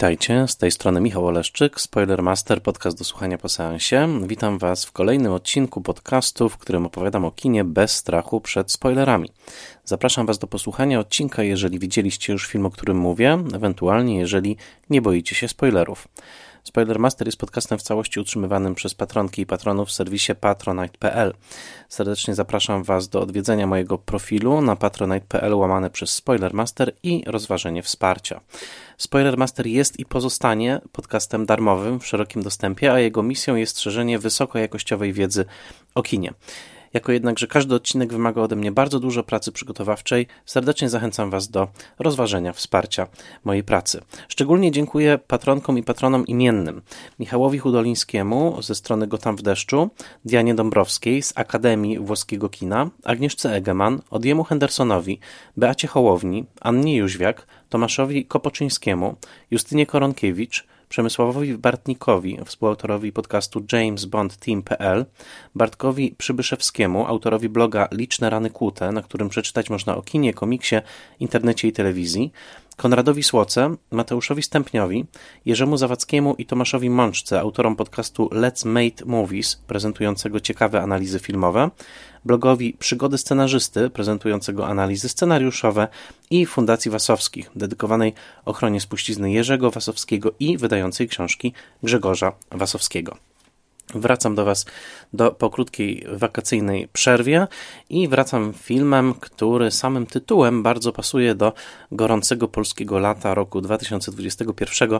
Witajcie, z tej strony Michał Oleszczyk, Spoilermaster, podcast do słuchania po seansie. Witam Was w kolejnym odcinku podcastu, w którym opowiadam o kinie bez strachu przed spoilerami. Zapraszam Was do posłuchania odcinka, jeżeli widzieliście już film, o którym mówię, ewentualnie jeżeli nie boicie się spoilerów. Spoilermaster jest podcastem w całości utrzymywanym przez patronki i patronów w serwisie patronite.pl. Serdecznie zapraszam Was do odwiedzenia mojego profilu na patronite.pl łamane przez Spoilermaster i rozważenie wsparcia. Spoilermaster jest i pozostanie podcastem darmowym w szerokim dostępie, a jego misją jest szerzenie wysokojakościowej wiedzy o kinie. Jako jednak, że każdy odcinek wymaga ode mnie bardzo dużo pracy przygotowawczej, serdecznie zachęcam Was do rozważenia wsparcia mojej pracy. Szczególnie dziękuję patronkom i patronom imiennym. Michałowi Hudolińskiemu ze strony Gotam w deszczu, Dianie Dąbrowskiej z Akademii Włoskiego Kina, Agnieszce Egeman, Odjemu Hendersonowi, Beacie Hołowni, Annie Jóźwiak, Tomaszowi Kopoczyńskiemu, Justynie Koronkiewicz, Przemysławowi Bartnikowi, współautorowi podcastu jamesbondteam.pl, Bartkowi Przybyszewskiemu, autorowi bloga Liczne Rany Kłute, na którym przeczytać można o kinie, komiksie, internecie i telewizji, Konradowi Słoce, Mateuszowi Stępniowi, Jerzemu Zawadzkiemu i Tomaszowi Mączce, autorom podcastu Let's Mate Movies, prezentującego ciekawe analizy filmowe, blogowi Przygody Scenarzysty, prezentującego analizy scenariuszowe i Fundacji Wasowskich, dedykowanej ochronie spuścizny Jerzego Wasowskiego i wydającej książki Grzegorza Wasowskiego. Wracam do Was do, po krótkiej wakacyjnej przerwie i wracam filmem, który samym tytułem bardzo pasuje do gorącego polskiego lata roku 2021,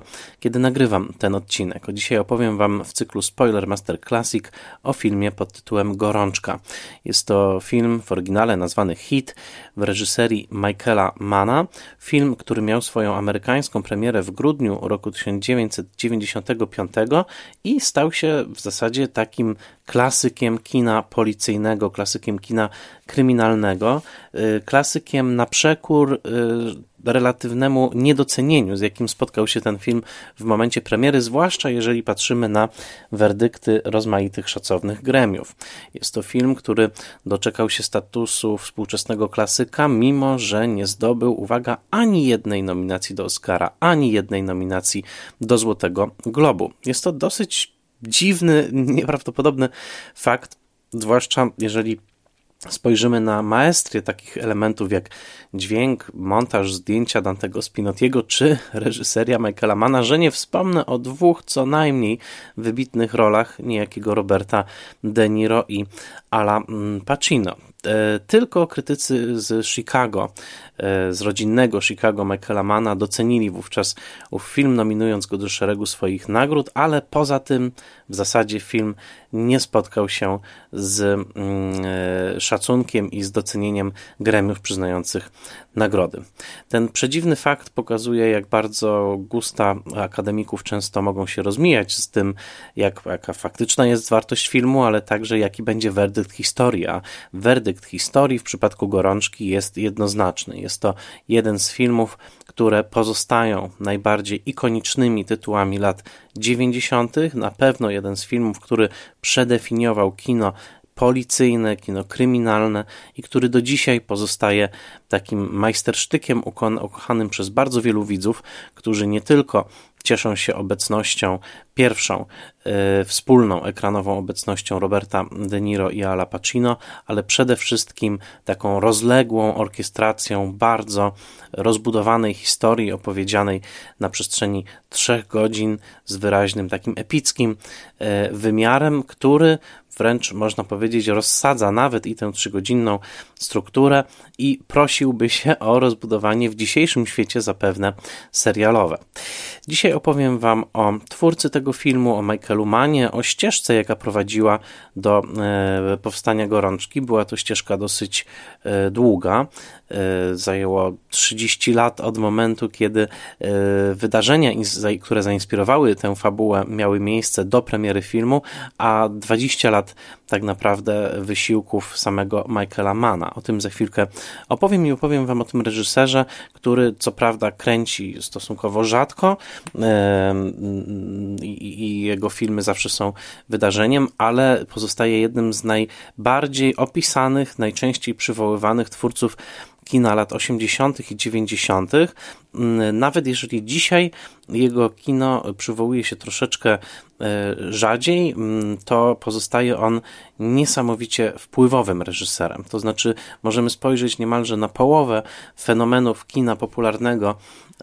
kiedy nagrywam ten odcinek. Dzisiaj opowiem Wam w cyklu Spoiler Master Classic o filmie pod tytułem Gorączka. Jest to film w oryginale nazwany Hit w reżyserii Michaela Mana. Film, który miał swoją amerykańską premierę w grudniu roku 1995 i stał się w zasadzie zasadzie takim klasykiem kina policyjnego, klasykiem kina kryminalnego, y, klasykiem na przekór y, relatywnemu niedocenieniu, z jakim spotkał się ten film w momencie premiery, zwłaszcza jeżeli patrzymy na werdykty rozmaitych szacownych gremiów. Jest to film, który doczekał się statusu współczesnego klasyka, mimo że nie zdobył, uwaga, ani jednej nominacji do Oscara, ani jednej nominacji do Złotego Globu. Jest to dosyć dziwny, nieprawdopodobny fakt, zwłaszcza jeżeli spojrzymy na maestrię takich elementów jak dźwięk, montaż, zdjęcia Dantego Spinotiego czy reżyseria Michaela Mana, że nie wspomnę o dwóch co najmniej wybitnych rolach niejakiego Roberta De Niro i Ala mm, Pacino. E, tylko krytycy z Chicago, e, z rodzinnego Chicago Michaela Mana docenili wówczas ów film, nominując go do szeregu swoich nagród, ale poza tym w zasadzie film nie spotkał się z mm, e, szacunkiem i z docenieniem gremiów przyznających nagrody. Ten przedziwny fakt pokazuje, jak bardzo gusta akademików często mogą się rozmijać z tym, jak, jaka faktyczna jest wartość filmu, ale także jaki będzie werdykt historii. A werdykt historii w przypadku gorączki jest jednoznaczny. Jest to jeden z filmów, które pozostają najbardziej ikonicznymi tytułami lat 90., na pewno jeden z filmów, który przedefiniował kino policyjne, kino kryminalne i który do dzisiaj pozostaje takim majstersztykiem ukochanym przez bardzo wielu widzów, którzy nie tylko cieszą się obecnością pierwszą y, wspólną ekranową obecnością Roberta De Niro i Ala Pacino, ale przede wszystkim taką rozległą orkiestracją bardzo rozbudowanej historii opowiedzianej na przestrzeni trzech godzin z wyraźnym takim epickim y, wymiarem, który wręcz można powiedzieć rozsadza nawet i tę trzygodzinną strukturę i prosiłby się o rozbudowanie w dzisiejszym świecie zapewne serialowe. Dzisiaj opowiem Wam o twórcy tego filmu, o Michaelu Manie, o ścieżce, jaka prowadziła do e, powstania gorączki. Była to ścieżka dosyć e, długa. E, zajęło 30 lat od momentu, kiedy wydarzenia, które zainspirowały tę fabułę, miały miejsce do premiery filmu, a 20 lat tak naprawdę wysiłków samego Michaela Mana. O tym za chwilkę opowiem i opowiem Wam o tym reżyserze, który co prawda kręci stosunkowo rzadko i jego filmy zawsze są wydarzeniem, ale pozostaje jednym z najbardziej opisanych, najczęściej przywoływanych twórców kina lat 80. i 90., mm, nawet jeżeli dzisiaj jego kino przywołuje się troszeczkę e, rzadziej, mm, to pozostaje on niesamowicie wpływowym reżyserem. To znaczy, możemy spojrzeć niemalże na połowę fenomenów kina popularnego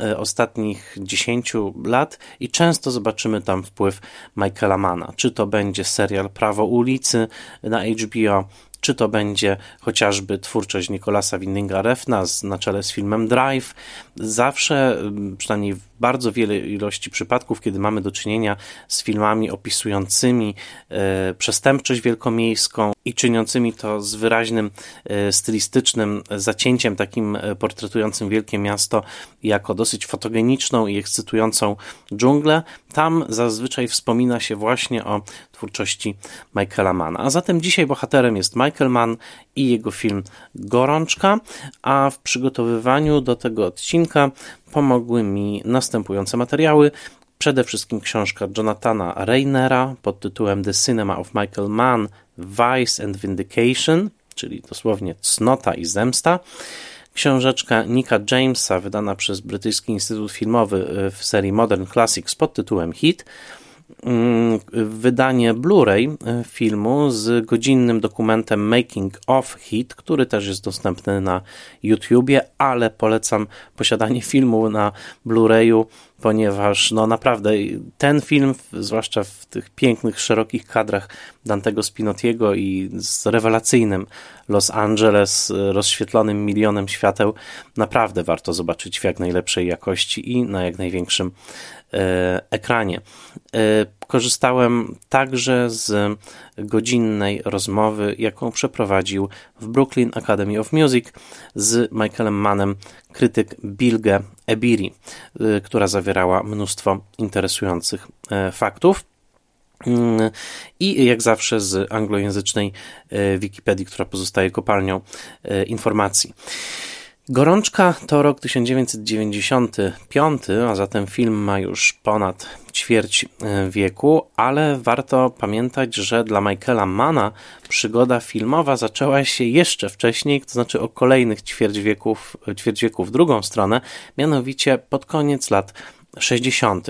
e, ostatnich 10 lat i często zobaczymy tam wpływ Michaela Mana. Czy to będzie serial Prawo ulicy na HBO, czy to będzie chociażby twórczość Nikolasa Windinga Refna na czele z filmem Drive. Zawsze, przynajmniej w bardzo wiele ilości przypadków, kiedy mamy do czynienia z filmami opisującymi e, przestępczość wielkomiejską i czyniącymi to z wyraźnym e, stylistycznym zacięciem, takim e, portretującym wielkie miasto jako dosyć fotogeniczną i ekscytującą dżunglę, tam zazwyczaj wspomina się właśnie o twórczości Michaela Manna. A zatem dzisiaj bohaterem jest Michael Mann i jego film Gorączka, a w przygotowywaniu do tego odcinka pomogły mi następujące materiały. Przede wszystkim książka Jonathana Reinera pod tytułem The Cinema of Michael Mann, Vice and Vindication, czyli dosłownie cnota i zemsta. Książeczka Nika Jamesa, wydana przez Brytyjski Instytut Filmowy w serii Modern Classics pod tytułem Hit. Mm, wydanie Blu-ray e, filmu z godzinnym dokumentem Making of Hit, który też jest dostępny na YouTubie, ale polecam posiadanie filmu na Blu-rayu, ponieważ no naprawdę ten film, zwłaszcza w tych pięknych, szerokich kadrach Dantego Spinotiego i z rewelacyjnym Los Angeles rozświetlonym milionem świateł, naprawdę warto zobaczyć w jak najlepszej jakości i na jak największym E, ekranie. E, korzystałem także z godzinnej rozmowy, jaką przeprowadził w Brooklyn Academy of Music z Michaelem Mannem krytyk Bilge Ebiri, e, która zawierała mnóstwo interesujących faktów. Mm, I jak zawsze z anglojęzycznej Wikipedii, która pozostaje kopalnią informacji. Gorączka to rok 1995, a zatem film ma już ponad ćwierć e, wieku, ale warto pamiętać, że dla Michaela Mana przygoda filmowa zaczęła się jeszcze wcześniej, to znaczy o kolejnych ćwierć wieków, ćwierć wieku w drugą stronę, mianowicie pod koniec lat 60.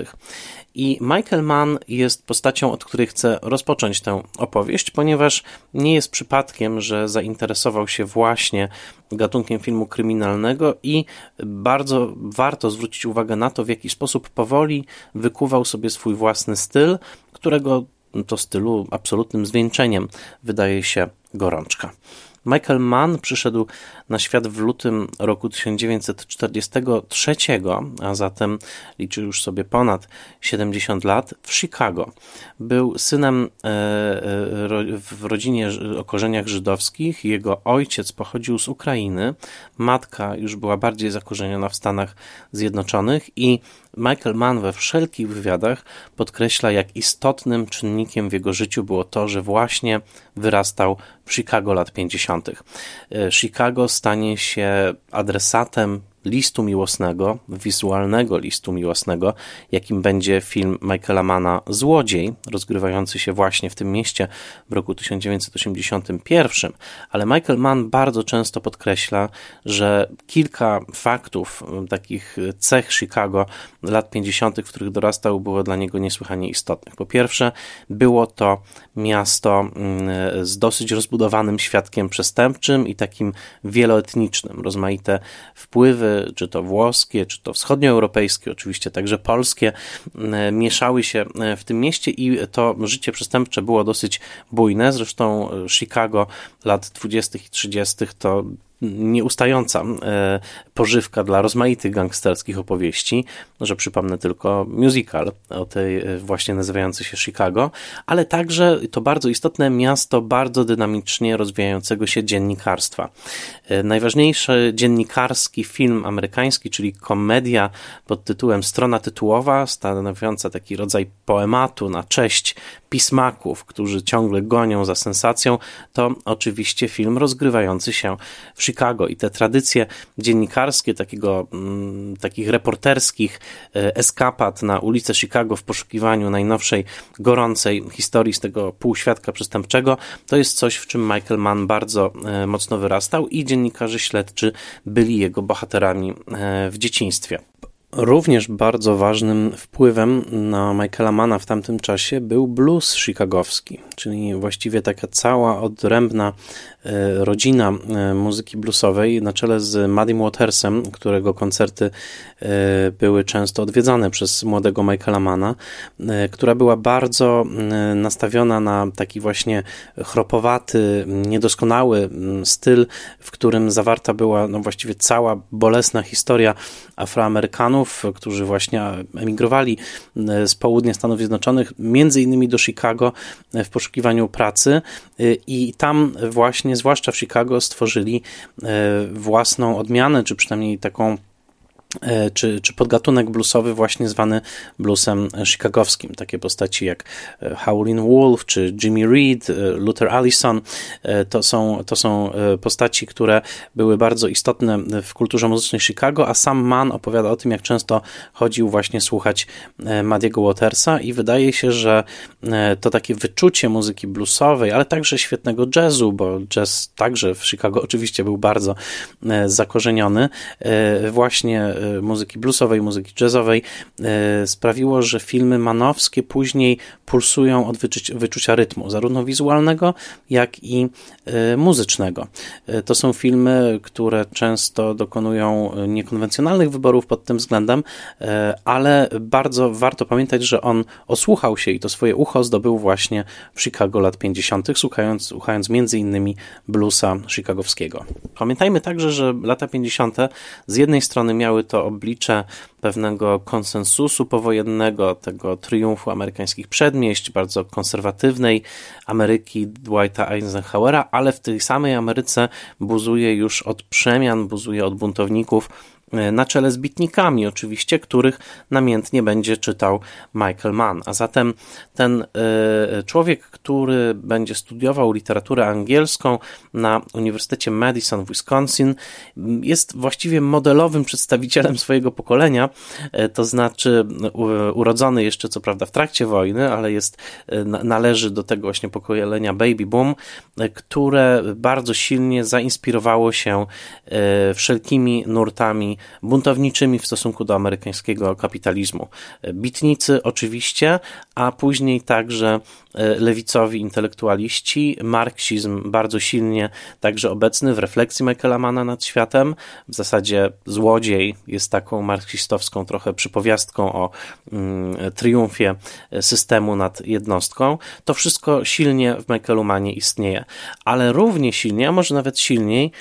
I Michael Mann jest postacią, od której chcę rozpocząć tę opowieść, ponieważ nie jest przypadkiem, że zainteresował się właśnie gatunkiem filmu kryminalnego i bardzo warto zwrócić uwagę na to, w jaki sposób powoli wykuwał sobie swój własny styl, którego to stylu absolutnym zwieńczeniem wydaje się gorączka. Michael Mann przyszedł na świat w lutym roku 1943, a zatem liczy już sobie ponad 70 lat, w Chicago. Był synem e, e, w rodzinie o korzeniach żydowskich. Jego ojciec pochodził z Ukrainy, matka już była bardziej zakorzeniona w Stanach Zjednoczonych i Michael Mann we wszelkich wywiadach podkreśla, jak istotnym czynnikiem w jego życiu było to, że właśnie wyrastał w Chicago lat 50. E, Chicago stanie się adresatem listu miłosnego, wizualnego listu miłosnego, jakim będzie film Michaela Mana Złodziej, rozgrywający się właśnie w tym mieście w roku 1981. Ale Michael Mann bardzo często podkreśla, że kilka faktów, takich cech Chicago lat 50., w których dorastał, było dla niego niesłychanie istotnych. Po pierwsze, było to miasto mm, z dosyć rozbudowanym świadkiem przestępczym i takim wieloetnicznym. Rozmaite wpływy, czy to włoskie, czy to wschodnioeuropejskie, oczywiście także polskie, mm, mieszały się e, w tym mieście i to życie przestępcze było dosyć bujne. Zresztą e, Chicago lat 20. i 30. to nieustająca e, pożywka dla rozmaitych gangsterskich opowieści, że przypomnę tylko musical o tej e, właśnie nazywający się Chicago, ale także to bardzo istotne miasto bardzo dynamicznie rozwijającego się dziennikarstwa. E, najważniejszy dziennikarski film amerykański, czyli komedia pod tytułem Strona tytułowa, stanowiąca taki rodzaj poematu na cześć pismaków, którzy ciągle gonią za sensacją, to oczywiście film rozgrywający się w Chicago i te tradycje dziennikarskie, takiego, mm, takich reporterskich eskapad na ulicę Chicago w poszukiwaniu najnowszej, gorącej historii z tego półświadka przestępczego, to jest coś, w czym Michael Mann bardzo mocno wyrastał i dziennikarze śledczy byli jego bohaterami w dzieciństwie. Również bardzo ważnym wpływem na Michaela Mana w tamtym czasie był blues chicagowski, czyli właściwie taka cała odrębna E, rodzina e, muzyki bluesowej na czele z Maddym Watersem, którego koncerty e, były często odwiedzane przez młodego Michaela Mana, która była bardzo nastawiona na taki właśnie chropowaty, niedoskonały styl, w którym zawarta była no właściwie cała bolesna historia Afroamerykanów, którzy właśnie emigrowali z południa Stanów Zjednoczonych, między innymi do Chicago w poszukiwaniu pracy. I tam właśnie zwłaszcza w Chicago, stworzyli e, własną odmianę, czy przynajmniej taką E, czy, czy podgatunek bluesowy właśnie zwany bluesem chicagowskim. Takie postaci jak e, Howlin' Wolf czy Jimmy Reed, e, Luther Allison to są, to są postaci, które były bardzo istotne w kulturze muzycznej Chicago, a sam Mann opowiada o tym, jak często chodził właśnie słuchać Madiego Watersa i wydaje się, że to takie wyczucie muzyki bluesowej, ale także świetnego jazzu, bo jazz także w Chicago oczywiście był bardzo zakorzeniony, właśnie E, muzyki bluesowej, muzyki jazzowej e, sprawiło, że filmy manowskie później pulsują od wyczucia rytmu, zarówno wizualnego, jak i e, muzycznego. To są filmy, które często dokonują niekonwencjonalnych wyborów pod tym względem, ale bardzo warto pamiętać, że on osłuchał się i to swoje ucho zdobył właśnie w Chicago lat 50., słuchając, słuchając między innymi bluesa chicagowskiego. Pamiętajmy także, że lata 50. z jednej strony miały to oblicze pewnego konsensusu powojennego, tego triumfu amerykańskich przedmieść, bardzo konserwatywnej Ameryki Dwighta Eisenhowera, ale w tej samej Ameryce buzuje już od przemian, buzuje od buntowników na czele z bitnikami, oczywiście, których namiętnie będzie czytał Michael Mann. A zatem ten e, człowiek, który będzie studiował literaturę angielską na Uniwersytecie Madison w Wisconsin, jest właściwie modelowym przedstawicielem swojego pokolenia, e, to znaczy urodzony jeszcze co prawda w trakcie wojny, ale jest, należy do tego właśnie pokolenia baby boom, które bardzo silnie zainspirowało się wszelkimi nurtami buntowniczymi w stosunku do amerykańskiego kapitalizmu. Bitnicy oczywiście, a później także e, lewicowi intelektualiści, marksizm bardzo silnie także obecny w refleksji Michaela Mana nad światem. W zasadzie złodziej jest taką marksistowską trochę przypowiastką o mm, triumfie systemu nad jednostką. To wszystko silnie w Michaelu Manie istnieje, ale równie silnie, a może nawet silniej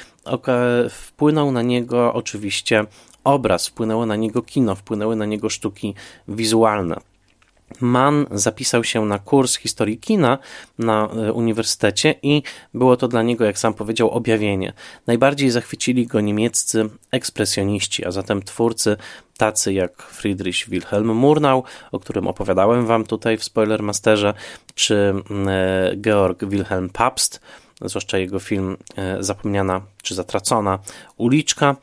wpłynął na niego oczywiście obraz, wpłynęło na niego kino, wpłynęły na niego sztuki wizualne. Mann zapisał się na kurs historii kina na e, uniwersytecie i było to dla niego, jak sam powiedział, objawienie. Najbardziej zachwycili go niemieccy ekspresjoniści, a zatem twórcy tacy jak Friedrich Wilhelm Murnau, o którym opowiadałem wam tutaj w Spoilermasterze, czy mm, e, Georg Wilhelm Pabst, zwłaszcza jego film e, Zapomniana czy Zatracona Uliczka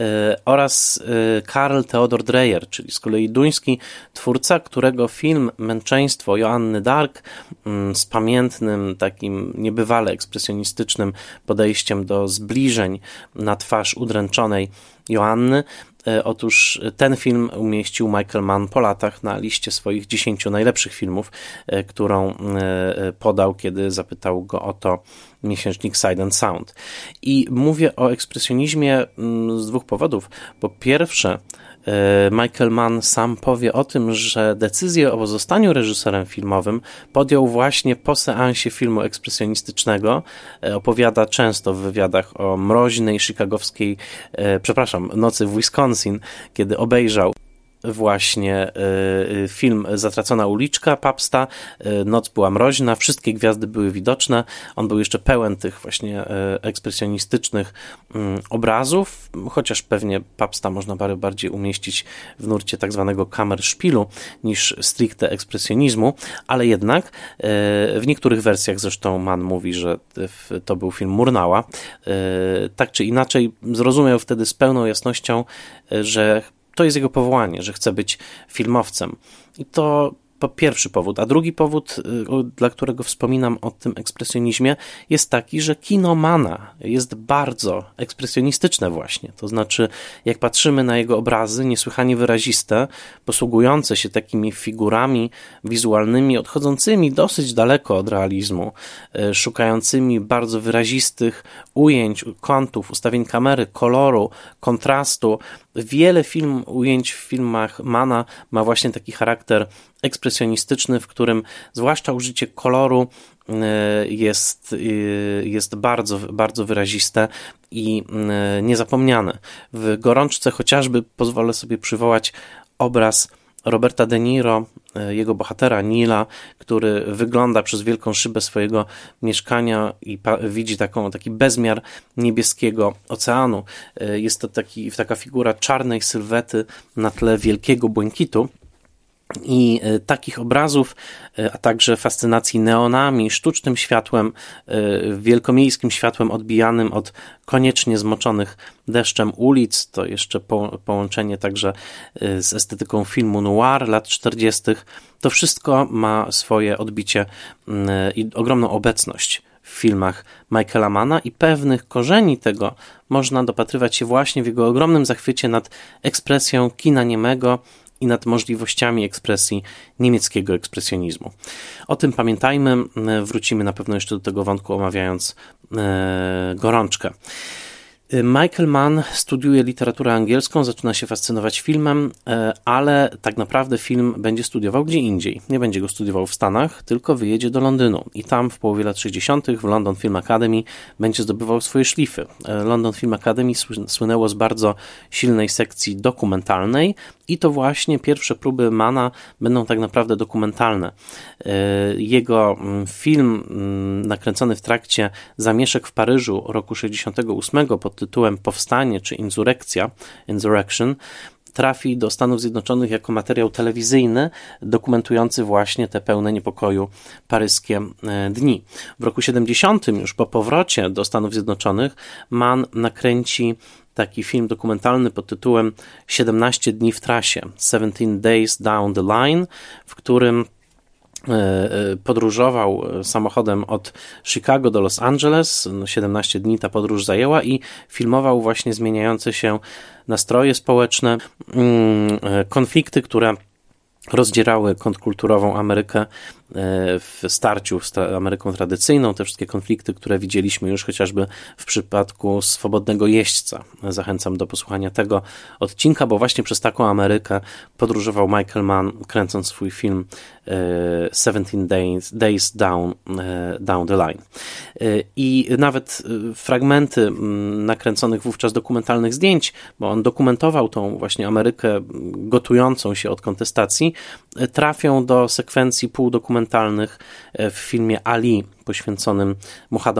e, oraz e, Karl Theodor Dreyer, czyli z kolei duński twórca, którego film Męczeństwo Joanny Dark mm, z pamiętnym, takim niebywale ekspresjonistycznym podejściem do zbliżeń na twarz udręczonej Joanny otóż ten film umieścił Michael Mann po latach na liście swoich 10 najlepszych filmów, e, którą e, podał, kiedy zapytał go o to miesięcznik Side and Sound. I mówię o ekspresjonizmie mm, z dwóch powodów. Po pierwsze, E, Michael Mann sam powie o tym, że decyzję o pozostaniu reżyserem filmowym podjął właśnie po seansie filmu ekspresjonistycznego. E, opowiada często w wywiadach o mroźnej chicagowskiej, e, przepraszam, nocy w Wisconsin, kiedy obejrzał właśnie film Zatracona uliczka Papsta, noc była mroźna, wszystkie gwiazdy były widoczne, on był jeszcze pełen tych właśnie ekspresjonistycznych mm, obrazów, chociaż pewnie Papsta można bardziej umieścić w nurcie tak zwanego kamerszpilu niż stricte ekspresjonizmu, ale jednak w niektórych wersjach zresztą Mann mówi, że to był film Murnała, tak czy inaczej zrozumiał wtedy z pełną jasnością, że to jest jego powołanie, że chce być filmowcem. I to po pierwszy powód. A drugi powód, y, dla którego wspominam o tym ekspresjonizmie, jest taki, że kino Mana jest bardzo ekspresjonistyczne właśnie. To znaczy, jak patrzymy na jego obrazy, niesłychanie wyraziste, posługujące się takimi figurami wizualnymi, odchodzącymi dosyć daleko od realizmu, y, szukającymi bardzo wyrazistych ujęć, kątów, ustawień kamery, koloru, kontrastu, Wiele film, ujęć w filmach Mana ma właśnie taki charakter ekspresjonistyczny, w którym zwłaszcza użycie koloru e, jest, e, jest bardzo, bardzo wyraziste i e, niezapomniane. W gorączce chociażby pozwolę sobie przywołać obraz Roberta De Niro, jego bohatera Nila, który wygląda przez wielką szybę swojego mieszkania i widzi taką, taki bezmiar niebieskiego oceanu. Jest to taki, taka figura czarnej sylwety na tle wielkiego błękitu. I e, takich obrazów, e, a także fascynacji neonami, sztucznym światłem, e, wielkomiejskim światłem odbijanym od koniecznie zmoczonych deszczem ulic, to jeszcze po, połączenie także z estetyką filmu noir lat 40., to wszystko ma swoje odbicie i ogromną obecność w filmach Michaela Mana i pewnych korzeni tego można dopatrywać się właśnie w jego ogromnym zachwycie nad ekspresją kina niemego, i nad możliwościami ekspresji niemieckiego ekspresjonizmu. O tym pamiętajmy, wrócimy na pewno jeszcze do tego wątku, omawiając e, gorączkę. Michael Mann studiuje literaturę angielską, zaczyna się fascynować filmem, e, ale tak naprawdę film będzie studiował gdzie indziej. Nie będzie go studiował w Stanach, tylko wyjedzie do Londynu i tam w połowie lat 60. w London Film Academy będzie zdobywał swoje szlify. E, London Film Academy słynęło z bardzo silnej sekcji dokumentalnej i to właśnie pierwsze próby Mana będą tak naprawdę dokumentalne. E, jego mm, film mm, nakręcony w trakcie zamieszek w Paryżu roku 68 pod tytułem Powstanie czy Insurrekcja, Insurrection, trafi do Stanów Zjednoczonych jako materiał telewizyjny dokumentujący właśnie te pełne niepokoju paryskie e, dni. W roku 70 już po powrocie do Stanów Zjednoczonych Mann nakręci taki film dokumentalny pod tytułem 17 dni w trasie, 17 Days Down the Line, w którym e, e, podróżował samochodem od Chicago do Los Angeles. 17 no, dni ta podróż zajęła i filmował właśnie zmieniające się nastroje społeczne, mm, e, konflikty, które rozdzierały kontrkulturową Amerykę E, w starciu z Ameryką tradycyjną, te wszystkie konflikty, które widzieliśmy już chociażby w przypadku swobodnego jeźdźca. Zachęcam do posłuchania tego odcinka, bo właśnie przez taką Amerykę podróżował Michael Mann, kręcąc swój film 17 e, Days, Days Down, e, Down the Line. I nawet fragmenty nakręconych wówczas dokumentalnych zdjęć, bo on dokumentował tą właśnie Amerykę gotującą się od kontestacji, trafią do sekwencji półdokumentalnych dokumentalnych e, w filmie Ali poświęconym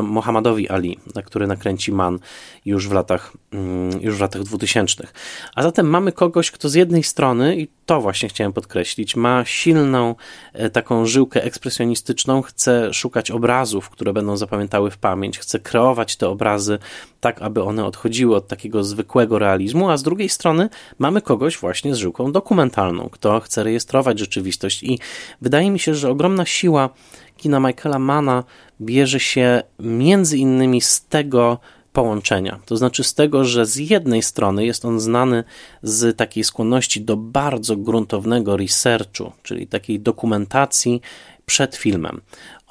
Mohammedowi Ali, na który nakręci Mann już w latach, mm, już w latach 2000. A zatem mamy kogoś, kto z jednej strony, i to właśnie chciałem podkreślić, ma silną e, taką żyłkę ekspresjonistyczną, chce szukać obrazów, które będą zapamiętały w pamięć, chce kreować te obrazy tak, aby one odchodziły od takiego zwykłego realizmu, a z drugiej strony mamy kogoś właśnie z żyłką dokumentalną, kto chce rejestrować rzeczywistość i wydaje mi się, że ogromna siła kina Michaela Mana bierze się między innymi z tego połączenia. To znaczy z tego, że z jednej strony jest on znany z takiej skłonności do bardzo gruntownego researchu, czyli takiej dokumentacji przed filmem.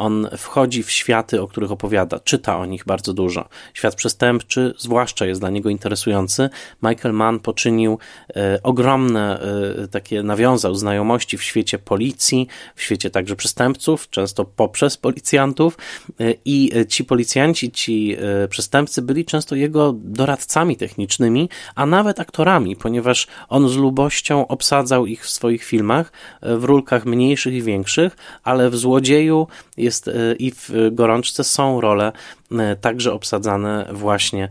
On wchodzi w światy, o których opowiada, czyta o nich bardzo dużo. Świat przestępczy, zwłaszcza jest dla niego interesujący. Michael Mann poczynił e, ogromne e, takie, nawiązał znajomości w świecie policji, w świecie także przestępców, często poprzez policjantów e, i ci policjanci, ci e, przestępcy byli często jego doradcami technicznymi, a nawet aktorami, ponieważ on z lubością obsadzał ich w swoich filmach e, w rólkach mniejszych i większych, ale w Złodzieju jest i w Gorączce są role także obsadzane właśnie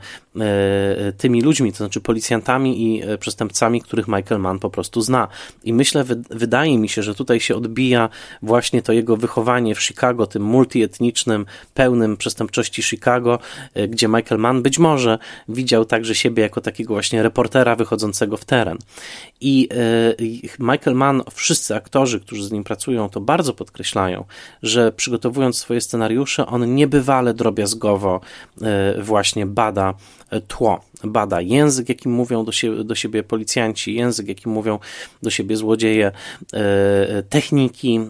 tymi ludźmi, to znaczy policjantami i przestępcami, których Michael Mann po prostu zna. I myślę, wydaje mi się, że tutaj się odbija właśnie to jego wychowanie w Chicago, tym multietnicznym, pełnym przestępczości Chicago, e, gdzie Michael Mann być może widział także siebie jako takiego właśnie reportera wychodzącego w teren. I e, Michael Mann, wszyscy aktorzy, którzy z nim pracują, to bardzo podkreślają, że przygotowując swoje scenariusze, on niebywale drobiazgowo e, właśnie bada Euh, 3. bada język, jakim mówią do siebie, do siebie policjanci, język, jakim mówią do siebie złodzieje, techniki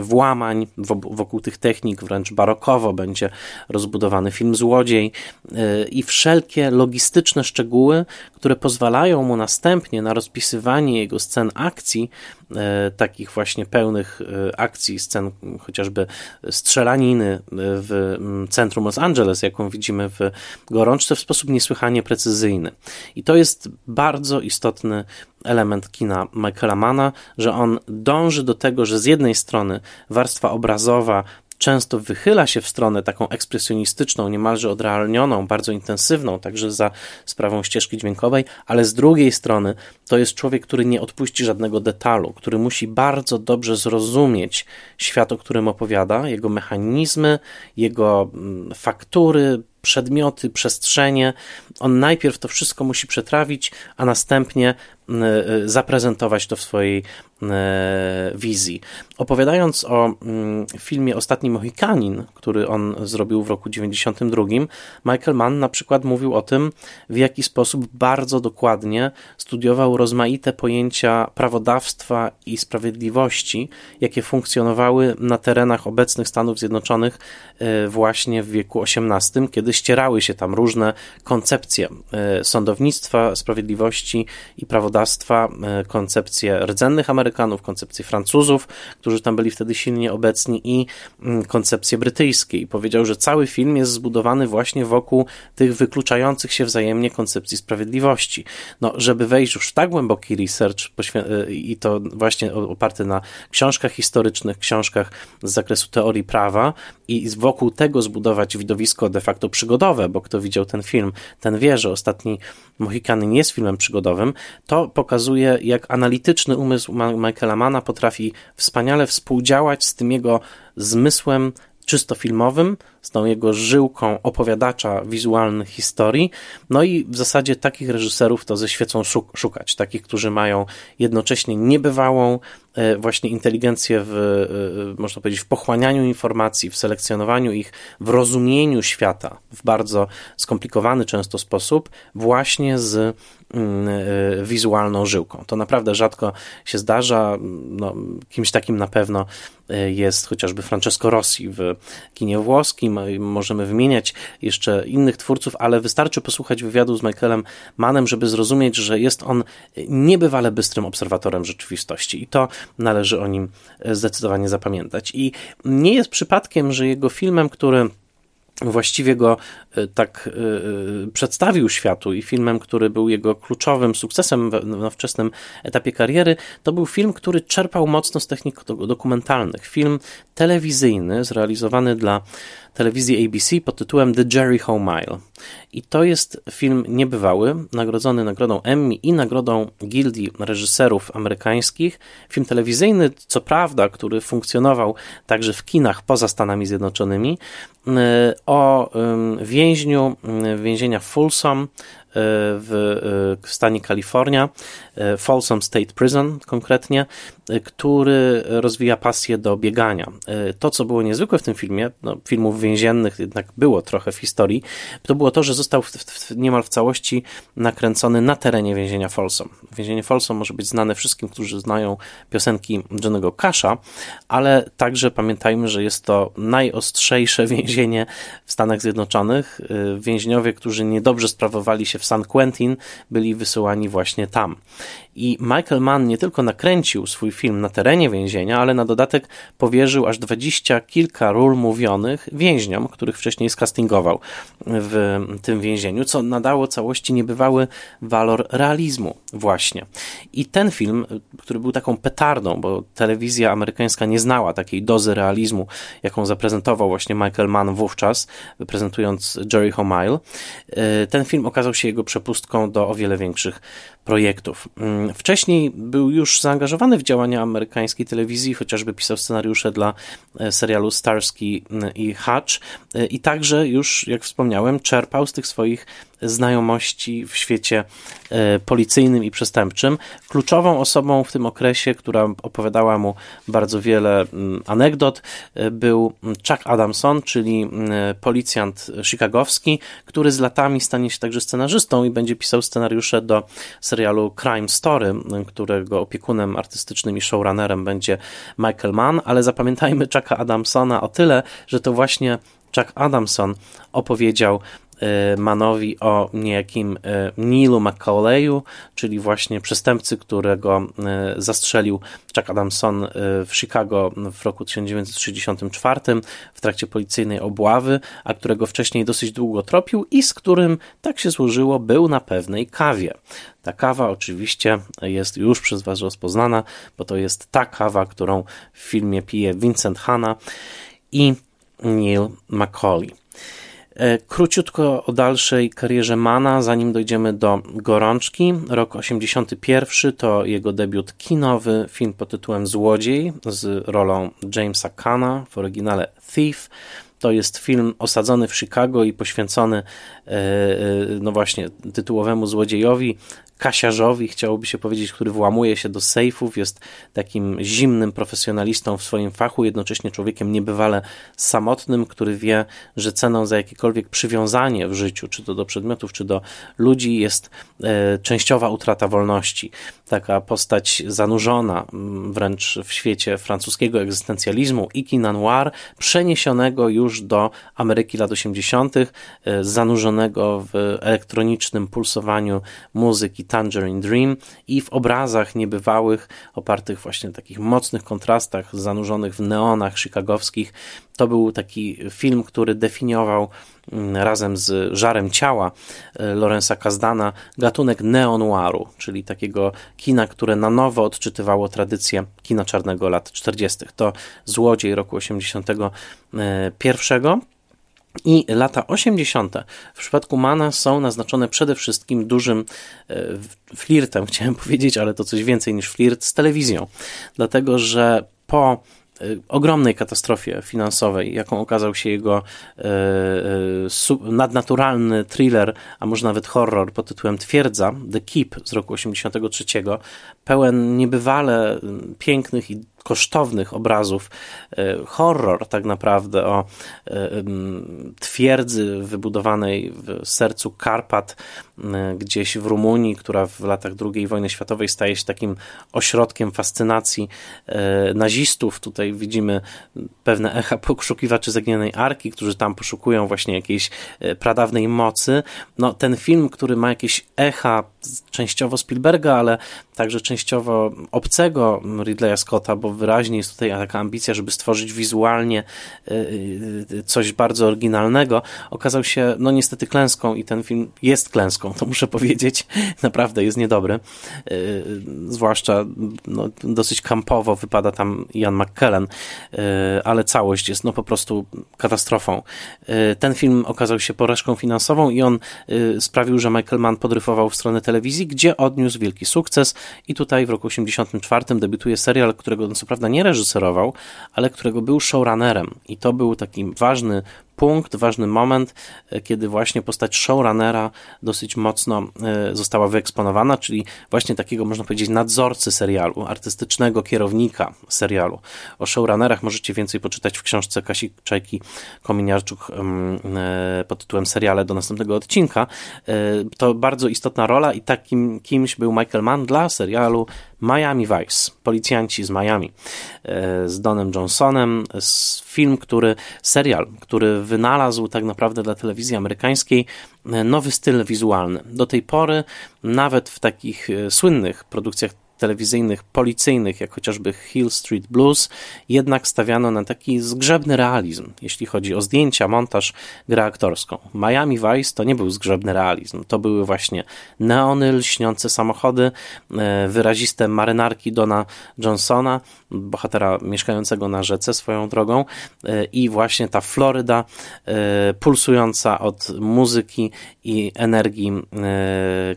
włamań, wokół tych technik wręcz barokowo będzie rozbudowany film Złodziej i wszelkie logistyczne szczegóły, które pozwalają mu następnie na rozpisywanie jego scen akcji, e, takich właśnie pełnych e, akcji, scen chociażby strzelaniny w centrum Los Angeles, jaką widzimy w Gorączce, w sposób niesłychanie precyzyjny. I to jest bardzo istotny element kina Michaela że on dąży do tego, że z jednej strony warstwa obrazowa często wychyla się w stronę taką ekspresjonistyczną, niemalże odrealnioną, bardzo intensywną, także za sprawą ścieżki dźwiękowej, ale z drugiej strony to jest człowiek, który nie odpuści żadnego detalu, który musi bardzo dobrze zrozumieć świat, o którym opowiada, jego mechanizmy, jego mm, faktury, przedmioty, przestrzenie. On najpierw to wszystko musi przetrawić, a następnie mm, e, zaprezentować to w swojej wizji. Opowiadając o mm, filmie Ostatni Mohikanin, który on zrobił w roku 92, Michael Mann na przykład mówił o tym, w jaki sposób bardzo dokładnie studiował rozmaite pojęcia prawodawstwa i sprawiedliwości, jakie funkcjonowały na terenach obecnych Stanów Zjednoczonych e, właśnie w wieku XVIII, kiedy ścierały się tam różne koncepcje e, sądownictwa, sprawiedliwości i prawodawstwa, e, koncepcje rdzennych Amerykanów, koncepcje Francuzów, którzy tam byli wtedy silnie obecni i mm, koncepcje brytyjskie. I powiedział, że cały film jest zbudowany właśnie wokół tych wykluczających się wzajemnie koncepcji sprawiedliwości. No, żeby wejść już w tak głęboki research i to właśnie oparty na książkach historycznych, książkach z zakresu teorii prawa i wokół tego zbudować widowisko de facto przygodowe, bo kto widział ten film, ten wie, że ostatni Mohikany nie jest filmem przygodowym, to pokazuje, jak analityczny umysł Michaela Mana potrafi wspaniale współdziałać z tym jego zmysłem czysto filmowym, z tą jego żyłką opowiadacza wizualnych historii. No i w zasadzie takich reżyserów to ze świecą szukać, takich, którzy mają jednocześnie niebywałą właśnie inteligencję w, e, e, można powiedzieć, w pochłanianiu informacji, w selekcjonowaniu ich, w rozumieniu świata w bardzo skomplikowany często sposób, właśnie z mm, wizualną żyłką. To naprawdę rzadko się zdarza. No, kimś takim na pewno jest chociażby Francesco Rossi w kinie włoskim, możemy wymieniać jeszcze innych twórców, ale wystarczy posłuchać wywiadu z Michaelem Mannem, żeby zrozumieć, że jest on niebywale bystrym obserwatorem rzeczywistości i to należy o nim zdecydowanie zapamiętać. I nie jest przypadkiem, że jego filmem, który właściwie go e, tak e, przedstawił światu i filmem, który był jego kluczowym sukcesem na wczesnym etapie kariery, to był film, który czerpał mocno z technik dokumentalnych. Film telewizyjny zrealizowany dla telewizji ABC pod tytułem The Jericho Mile. I to jest film niebywały, nagrodzony nagrodą Emmy i nagrodą Gildii Reżyserów Amerykańskich. Film telewizyjny, co prawda, który funkcjonował także w kinach poza Stanami Zjednoczonymi, o więźniu więzienia Folsom, w stanie Kalifornia, Folsom State Prison konkretnie, który rozwija pasję do biegania. To, co było niezwykłe w tym filmie, no, filmów więziennych jednak było trochę w historii, to było to, że został w, w, niemal w całości nakręcony na terenie więzienia Folsom. Więzienie Folsom może być znane wszystkim, którzy znają piosenki Johnego Casha, ale także pamiętajmy, że jest to najostrzejsze więzienie w Stanach Zjednoczonych. Więźniowie, którzy niedobrze sprawowali się w San Quentin, byli wysyłani właśnie tam. I Michael Mann nie tylko nakręcił swój film na terenie więzienia, ale na dodatek powierzył aż dwadzieścia kilka ról mówionych więźniom, których wcześniej skastingował w tym więzieniu, co nadało całości niebywały walor realizmu właśnie. I ten film, który był taką petardą, bo telewizja amerykańska nie znała takiej dozy realizmu, jaką zaprezentował właśnie Michael Mann wówczas, prezentując Jerry Homile, ten film okazał się jego przepustką do o wiele większych projektów. Wcześniej był już zaangażowany w działania amerykańskiej telewizji, chociażby pisał scenariusze dla e, serialu Starsky mm, i Hutch e, i także już, jak wspomniałem, czerpał z tych swoich znajomości w świecie e, policyjnym i przestępczym. Kluczową osobą w tym okresie, która opowiadała mu bardzo wiele mm, anegdot, był Chuck Adamson, czyli policjant chicagowski, który z latami stanie się także scenarzystą i będzie pisał scenariusze do serialu Crime Story, którego opiekunem artystycznym i showrunnerem będzie Michael Mann, ale zapamiętajmy Chucka Adamsona o tyle, że to właśnie Chuck Adamson opowiedział Manowi o niejakim y, Nilu McCauleyu, czyli właśnie przestępcy, którego y, zastrzelił Chuck Adamson w Chicago w roku 1964 w trakcie policyjnej obławy, a którego wcześniej dosyć długo tropił i z którym, tak się złożyło, był na pewnej kawie. Ta kawa oczywiście jest już przez Was rozpoznana, bo to jest ta kawa, którą w filmie pije Vincent Hanna i Neil McCauley. E, króciutko o dalszej karierze Mana, zanim dojdziemy do Gorączki. Rok 81 to jego debiut kinowy, film pod tytułem Złodziej z rolą Jamesa Kana w oryginale Thief. To jest film osadzony w Chicago i poświęcony, e, e, no właśnie, tytułowemu złodziejowi, kasiarzowi, chciałoby się powiedzieć, który włamuje się do sejfów, jest takim zimnym profesjonalistą w swoim fachu, jednocześnie człowiekiem niebywale samotnym, który wie, że ceną za jakiekolwiek przywiązanie w życiu, czy to do przedmiotów, czy do ludzi, jest e, częściowa utrata wolności. Taka postać zanurzona wręcz w świecie francuskiego egzystencjalizmu i kina noir, przeniesionego już do Ameryki lat 80., e, zanurzonego w elektronicznym pulsowaniu muzyki Tangerine Dream i w obrazach niebywałych, opartych właśnie na takich mocnych kontrastach, zanurzonych w neonach chicagowskich. To był taki film, który definiował mm, razem z Żarem Ciała e, Lorenza Kazdana gatunek neo-noiru, czyli takiego kina, które na nowo odczytywało tradycję kina czarnego lat 40. To Złodziej roku 81 i lata 80. w przypadku Mana są naznaczone przede wszystkim dużym e, flirtem, chciałem powiedzieć, ale to coś więcej niż flirt z telewizją. Dlatego, że po e, ogromnej katastrofie finansowej, jaką okazał się jego e, nadnaturalny thriller, a może nawet horror pod tytułem Twierdza, The Keep z roku 83, pełen niebywale pięknych i kosztownych obrazów, e, horror tak naprawdę o e, twierdzy wybudowanej w sercu Karpat, gdzieś w Rumunii, która w latach II wojny światowej staje się takim ośrodkiem fascynacji e, nazistów. Tutaj widzimy pewne echa poszukiwaczy zaginionej arki, którzy tam poszukują właśnie jakiejś pradawnej mocy. No, ten film, który ma jakieś echa częściowo Spielberga, ale także częściowo obcego Ridleya Scotta, bo wyraźnie jest tutaj taka ambicja, żeby stworzyć wizualnie y, y, coś bardzo oryginalnego, okazał się no niestety klęską i ten film jest klęską, to muszę powiedzieć, naprawdę jest niedobry, y, zwłaszcza no, dosyć kampowo wypada tam Ian McKellen, ale całość jest no po prostu katastrofą. Ten film okazał się porażką finansową i on sprawił, że Michael Mann podryfował w stronę telewizji, gdzie odniósł wielki sukces. I tutaj w roku 1984 debiutuje serial, którego co prawda nie reżyserował, ale którego był showrunnerem. I to był taki ważny punkt, ważny moment, kiedy właśnie postać showrunnera dosyć mocno została wyeksponowana, czyli właśnie takiego, można powiedzieć, nadzorcy serialu, artystycznego kierownika serialu. O showrunnerach możecie więcej poczytać w książce Kasi Czajki Kominiarczuk pod tytułem Seriale do następnego odcinka. To bardzo istotna rola i takim kimś był Michael Mann dla serialu Miami Vice, policjanci z Miami, e, z Donem Johnsonem, film, który, serial, który wynalazł tak naprawdę dla telewizji amerykańskiej e, nowy styl wizualny. Do tej pory, nawet w takich e, słynnych produkcjach telewizyjnych, policyjnych, jak chociażby Hill Street Blues, jednak stawiano na taki zgrzebny realizm, jeśli chodzi o zdjęcia, montaż, grę aktorską. Miami Vice to nie był zgrzebny realizm, to były właśnie neony, lśniące samochody, e, wyraziste marynarki Dona Johnsona, bohatera mieszkającego na rzece swoją drogą e, i właśnie ta Floryda e, pulsująca od muzyki i energii,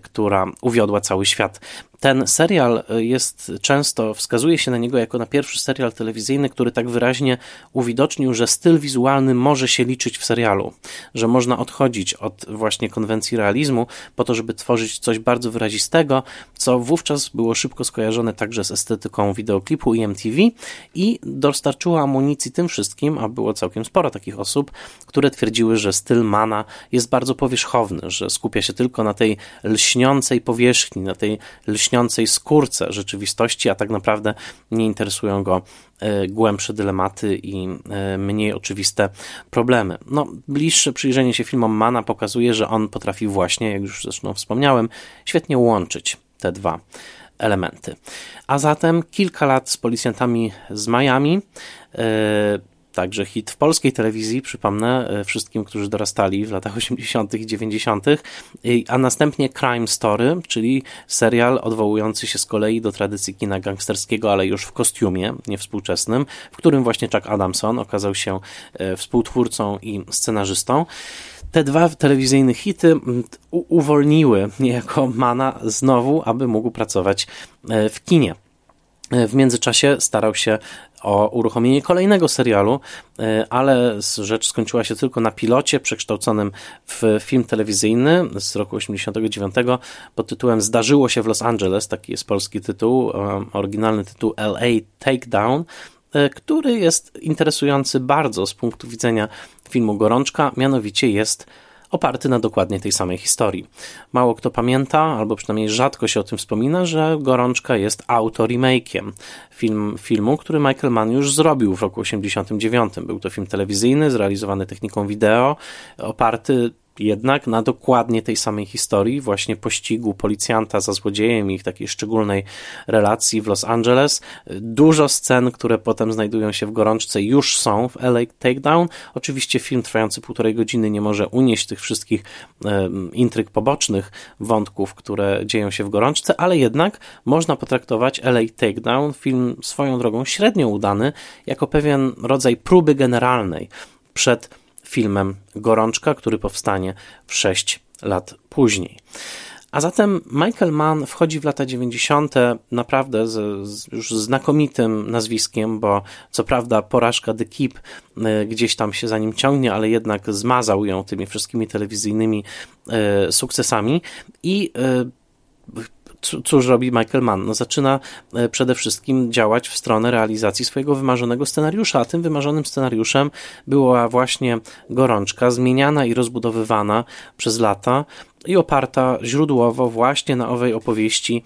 która uwiodła cały świat ten serial e, jest często, wskazuje się na niego jako na pierwszy serial telewizyjny, który tak wyraźnie uwidocznił, że styl wizualny może się liczyć w serialu, że można odchodzić od właśnie konwencji realizmu po to, żeby tworzyć coś bardzo wyrazistego, co wówczas było szybko skojarzone także z estetyką wideoklipu i MTV i dostarczyło amunicji tym wszystkim, a było całkiem sporo takich osób, które twierdziły, że styl Mana jest bardzo powierzchowny, że skupia się tylko na tej lśniącej powierzchni, na tej lśniącej lśniącej skórce rzeczywistości, a tak naprawdę nie interesują go e, głębsze dylematy i e, mniej oczywiste problemy. No, bliższe przyjrzenie się filmom Mana pokazuje, że on potrafi właśnie, jak już zresztą wspomniałem, świetnie łączyć te dwa elementy. A zatem kilka lat z policjantami z Miami. Także hit w polskiej telewizji, przypomnę e, wszystkim, którzy dorastali w latach 80. i 90., a następnie Crime Story, czyli serial odwołujący się z kolei do tradycji kina gangsterskiego, ale już w kostiumie, nie współczesnym, w którym właśnie Chuck Adamson okazał się e, współtwórcą i scenarzystą. Te dwa telewizyjne hity uwolniły niejako Mana znowu, aby mógł pracować e, w kinie. W międzyczasie starał się o uruchomienie kolejnego serialu, e, ale rzecz skończyła się tylko na pilocie przekształconym w film telewizyjny z roku 89 pod tytułem Zdarzyło się w Los Angeles, taki jest polski tytuł, e, oryginalny tytuł LA Takedown, e, który jest interesujący bardzo z punktu widzenia filmu Gorączka, mianowicie jest oparty na dokładnie tej samej historii. Mało kto pamięta, albo przynajmniej rzadko się o tym wspomina, że Gorączka jest autoremake'iem film, filmu, który Michael Mann już zrobił w roku 1989. Był to film telewizyjny, zrealizowany techniką wideo, oparty jednak na dokładnie tej samej historii, właśnie pościgu policjanta za złodziejem i ich takiej szczególnej relacji w Los Angeles. Dużo scen, które potem znajdują się w gorączce, już są w LA Takedown. Oczywiście film trwający półtorej godziny nie może unieść tych wszystkich um, intryg pobocznych, wątków, które dzieją się w gorączce, ale jednak można potraktować LA Takedown, film swoją drogą średnio udany, jako pewien rodzaj próby generalnej przed filmem Gorączka, który powstanie w 6 lat później. A zatem Michael Mann wchodzi w lata 90. naprawdę z, z już znakomitym nazwiskiem, bo co prawda porażka The Keep y, gdzieś tam się za nim ciągnie, ale jednak zmazał ją tymi wszystkimi telewizyjnymi y, sukcesami i y, cóż robi Michael Mann? No, zaczyna e, przede wszystkim działać w stronę realizacji swojego wymarzonego scenariusza, a tym wymarzonym scenariuszem była właśnie gorączka, zmieniana i rozbudowywana przez lata i oparta źródłowo właśnie na owej opowieści,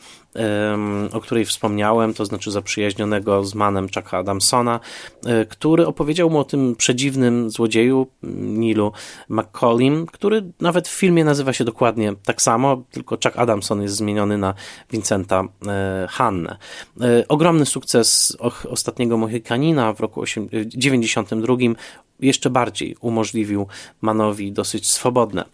o której wspomniałem, to znaczy zaprzyjaźnionego z Manem Chucka Adamsona, e, który opowiedział mu o tym przedziwnym złodzieju Nilu McCollim, który nawet w filmie nazywa się dokładnie tak samo, tylko Chuck Adamson jest zmieniony na Vincenta e, Hannę. E, ogromny sukces ostatniego Mohikanina w roku 92 jeszcze bardziej umożliwił Manowi dosyć swobodne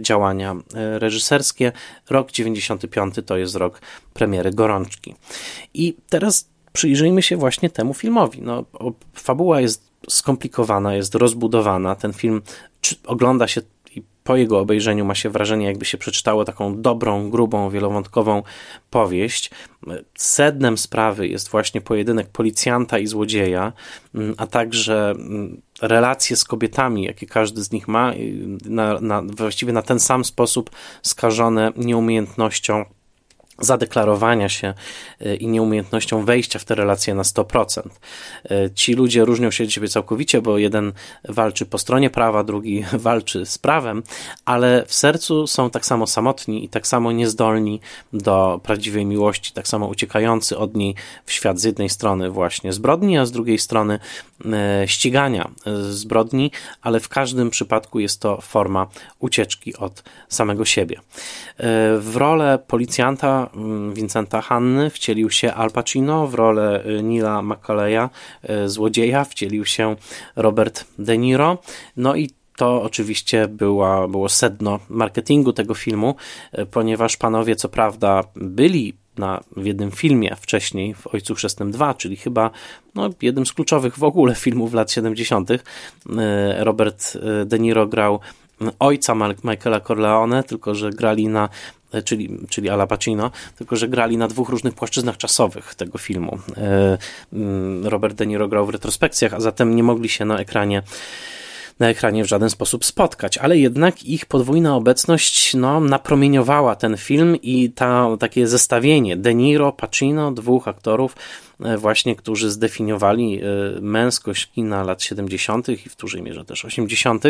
działania e, reżyserskie. Rok 95 to jest rok premiery Gorączki. I teraz przyjrzyjmy się właśnie temu filmowi. No, fabuła jest skomplikowana, jest rozbudowana. Ten film ogląda się po jego obejrzeniu ma się wrażenie, jakby się przeczytało taką dobrą, grubą, wielowątkową powieść. Sednem sprawy jest właśnie pojedynek policjanta i złodzieja, a także mm, relacje z kobietami, jakie każdy z nich ma, na, na, właściwie na ten sam sposób skażone nieumiejętnością zadeklarowania się e, i nieumiejętnością wejścia w te relacje na 100%. E, ci ludzie różnią się od siebie całkowicie, bo jeden walczy po stronie prawa, drugi walczy z prawem, ale w sercu są tak samo samotni i tak samo niezdolni do prawdziwej miłości, tak samo uciekający od niej w świat z jednej strony właśnie zbrodni, a z drugiej strony e, ścigania zbrodni, ale w każdym przypadku jest to forma ucieczki od samego siebie. W rolę policjanta Mm, Vincenta Hanny wcielił się Al Pacino, w rolę y, Nila McCalleya, y, złodzieja, wcielił się Robert De Niro. No i to oczywiście była, było sedno marketingu tego filmu, y, ponieważ panowie, co prawda, byli na, w jednym filmie wcześniej, w Ojcu Chrzestnym 2, czyli chyba no, jednym z kluczowych w ogóle filmów lat 70. Robert De Niro grał ojca Michaela Corleone, tylko że grali na czyli, czyli Ala Pacino, tylko że grali na dwóch różnych płaszczyznach czasowych tego filmu. E, mm, Robert De Niro grał w retrospekcjach, a zatem nie mogli się na ekranie na ekranie w żaden sposób spotkać, ale jednak ich podwójna obecność no, napromieniowała ten film i ta, takie zestawienie De Niro, Pacino, dwóch aktorów, E, właśnie, którzy zdefiniowali e, męskość kina lat 70. i w dużej mierze też 80.,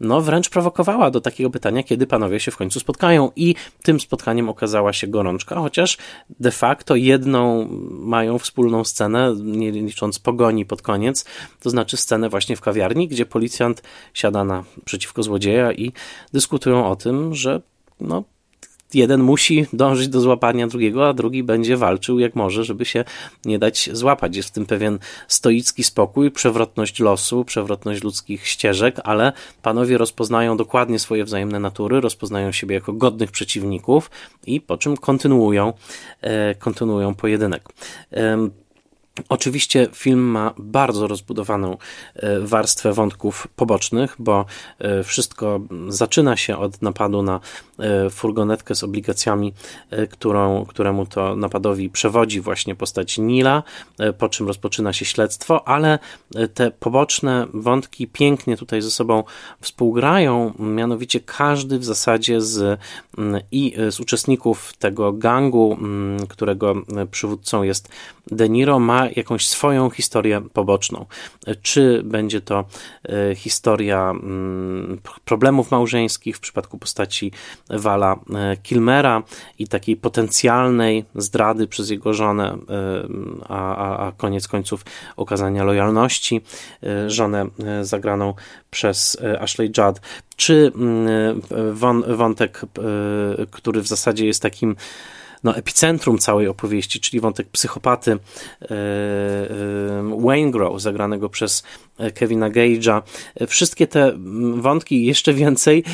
no wręcz prowokowała do takiego pytania, kiedy panowie się w końcu spotkają. I tym spotkaniem okazała się gorączka, chociaż de facto jedną mają wspólną scenę, nie licząc pogoni pod koniec, to znaczy scenę właśnie w kawiarni, gdzie policjant siada na przeciwko złodzieja i dyskutują o tym, że no, jeden musi dążyć do złapania drugiego, a drugi będzie walczył jak może, żeby się nie dać złapać. Jest w tym pewien stoicki spokój, przewrotność losu, przewrotność ludzkich ścieżek, ale panowie rozpoznają dokładnie swoje wzajemne natury, rozpoznają siebie jako godnych przeciwników i po czym kontynuują, e, kontynuują pojedynek. Oczywiście film ma bardzo rozbudowaną e, warstwę wątków pobocznych, bo e, wszystko zaczyna się od napadu na e, furgonetkę z obligacjami, którą, któremu to napadowi przewodzi właśnie postać Nila, po czym rozpoczyna się śledztwo, ale te poboczne wątki pięknie tutaj ze sobą współgrają, mianowicie każdy w zasadzie z, i z uczestników tego gangu, którego przywódcą jest De Niro, ma jakąś swoją historię poboczną. Czy będzie to e, historia mm, problemów małżeńskich w przypadku postaci Wala e, Kilmera i takiej potencjalnej zdrady przez jego żonę, e, a, a, a koniec końców okazania lojalności, żonę zagraną przez Ashley Judd, czy mm, wątek, który w zasadzie jest takim no, epicentrum całej opowieści, czyli wątek psychopaty e, e, Wayne Grow, zagranego przez Kevina Gage'a. Wszystkie te wątki, jeszcze więcej,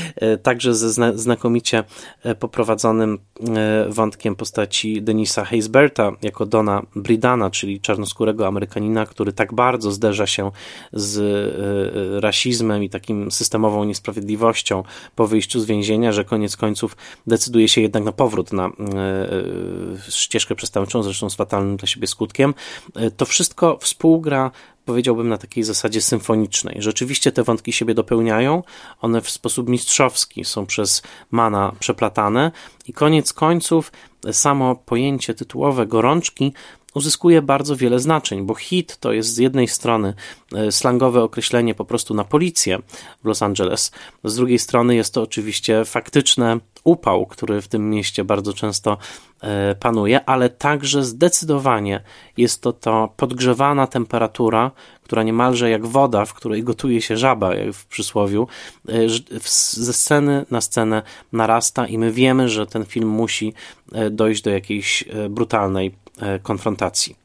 także ze znakomicie poprowadzonym wątkiem postaci Denisa Haysberta jako Dona Bridana, czyli czarnoskórego Amerykanina, który tak bardzo zderza się z rasizmem i takim systemową niesprawiedliwością po wyjściu z więzienia, że koniec końców decyduje się jednak na powrót na ścieżkę przestępczą, zresztą z fatalnym dla siebie skutkiem. To wszystko współgra powiedziałbym na takiej zasadzie symfonicznej. Rzeczywiście te wątki siebie dopełniają, one w sposób mistrzowski są przez Mana przeplatane i koniec końców samo pojęcie tytułowe gorączki uzyskuje bardzo wiele znaczeń, bo hit to jest z jednej strony e, slangowe określenie po prostu na policję w Los Angeles, z drugiej strony jest to oczywiście faktyczne upał, który w tym mieście bardzo często e, panuje, ale także zdecydowanie jest to to podgrzewana temperatura, która niemalże jak woda, w której gotuje się żaba, jak w przysłowiu, e, ze sceny na scenę narasta i my wiemy, że ten film musi dojść do jakiejś brutalnej E, konfrontacji.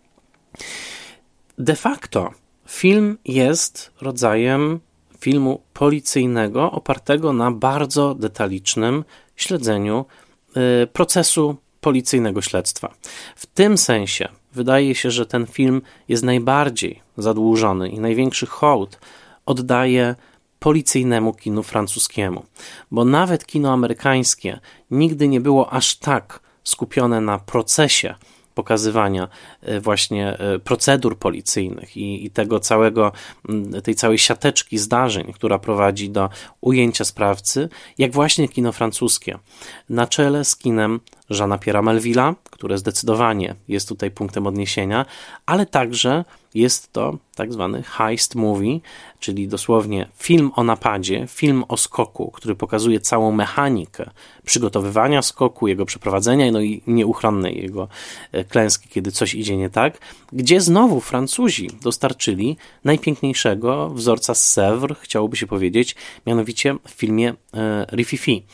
De facto film jest rodzajem filmu policyjnego opartego na bardzo detalicznym śledzeniu e, procesu policyjnego śledztwa. W tym sensie wydaje się, że ten film jest najbardziej zadłużony i największy hołd oddaje policyjnemu kinu francuskiemu. Bo nawet kino amerykańskie nigdy nie było aż tak skupione na procesie pokazywania e, właśnie e, procedur policyjnych i, i, tego całego, tej całej siateczki zdarzeń, która prowadzi do ujęcia sprawcy, jak właśnie kino francuskie. Na czele z kinem Jeana Pierre'a Melville'a, które zdecydowanie jest tutaj punktem odniesienia, ale także jest to tak zwany heist movie, czyli dosłownie film o napadzie, film o skoku, który pokazuje całą mechanikę przygotowywania skoku, jego przeprowadzenia, no i nieuchronnej jego e, klęski, kiedy coś idzie nie tak, gdzie znowu Francuzi dostarczyli najpiękniejszego wzorca z Sèvres, chciałoby się powiedzieć, mianowicie w filmie e, Rififi.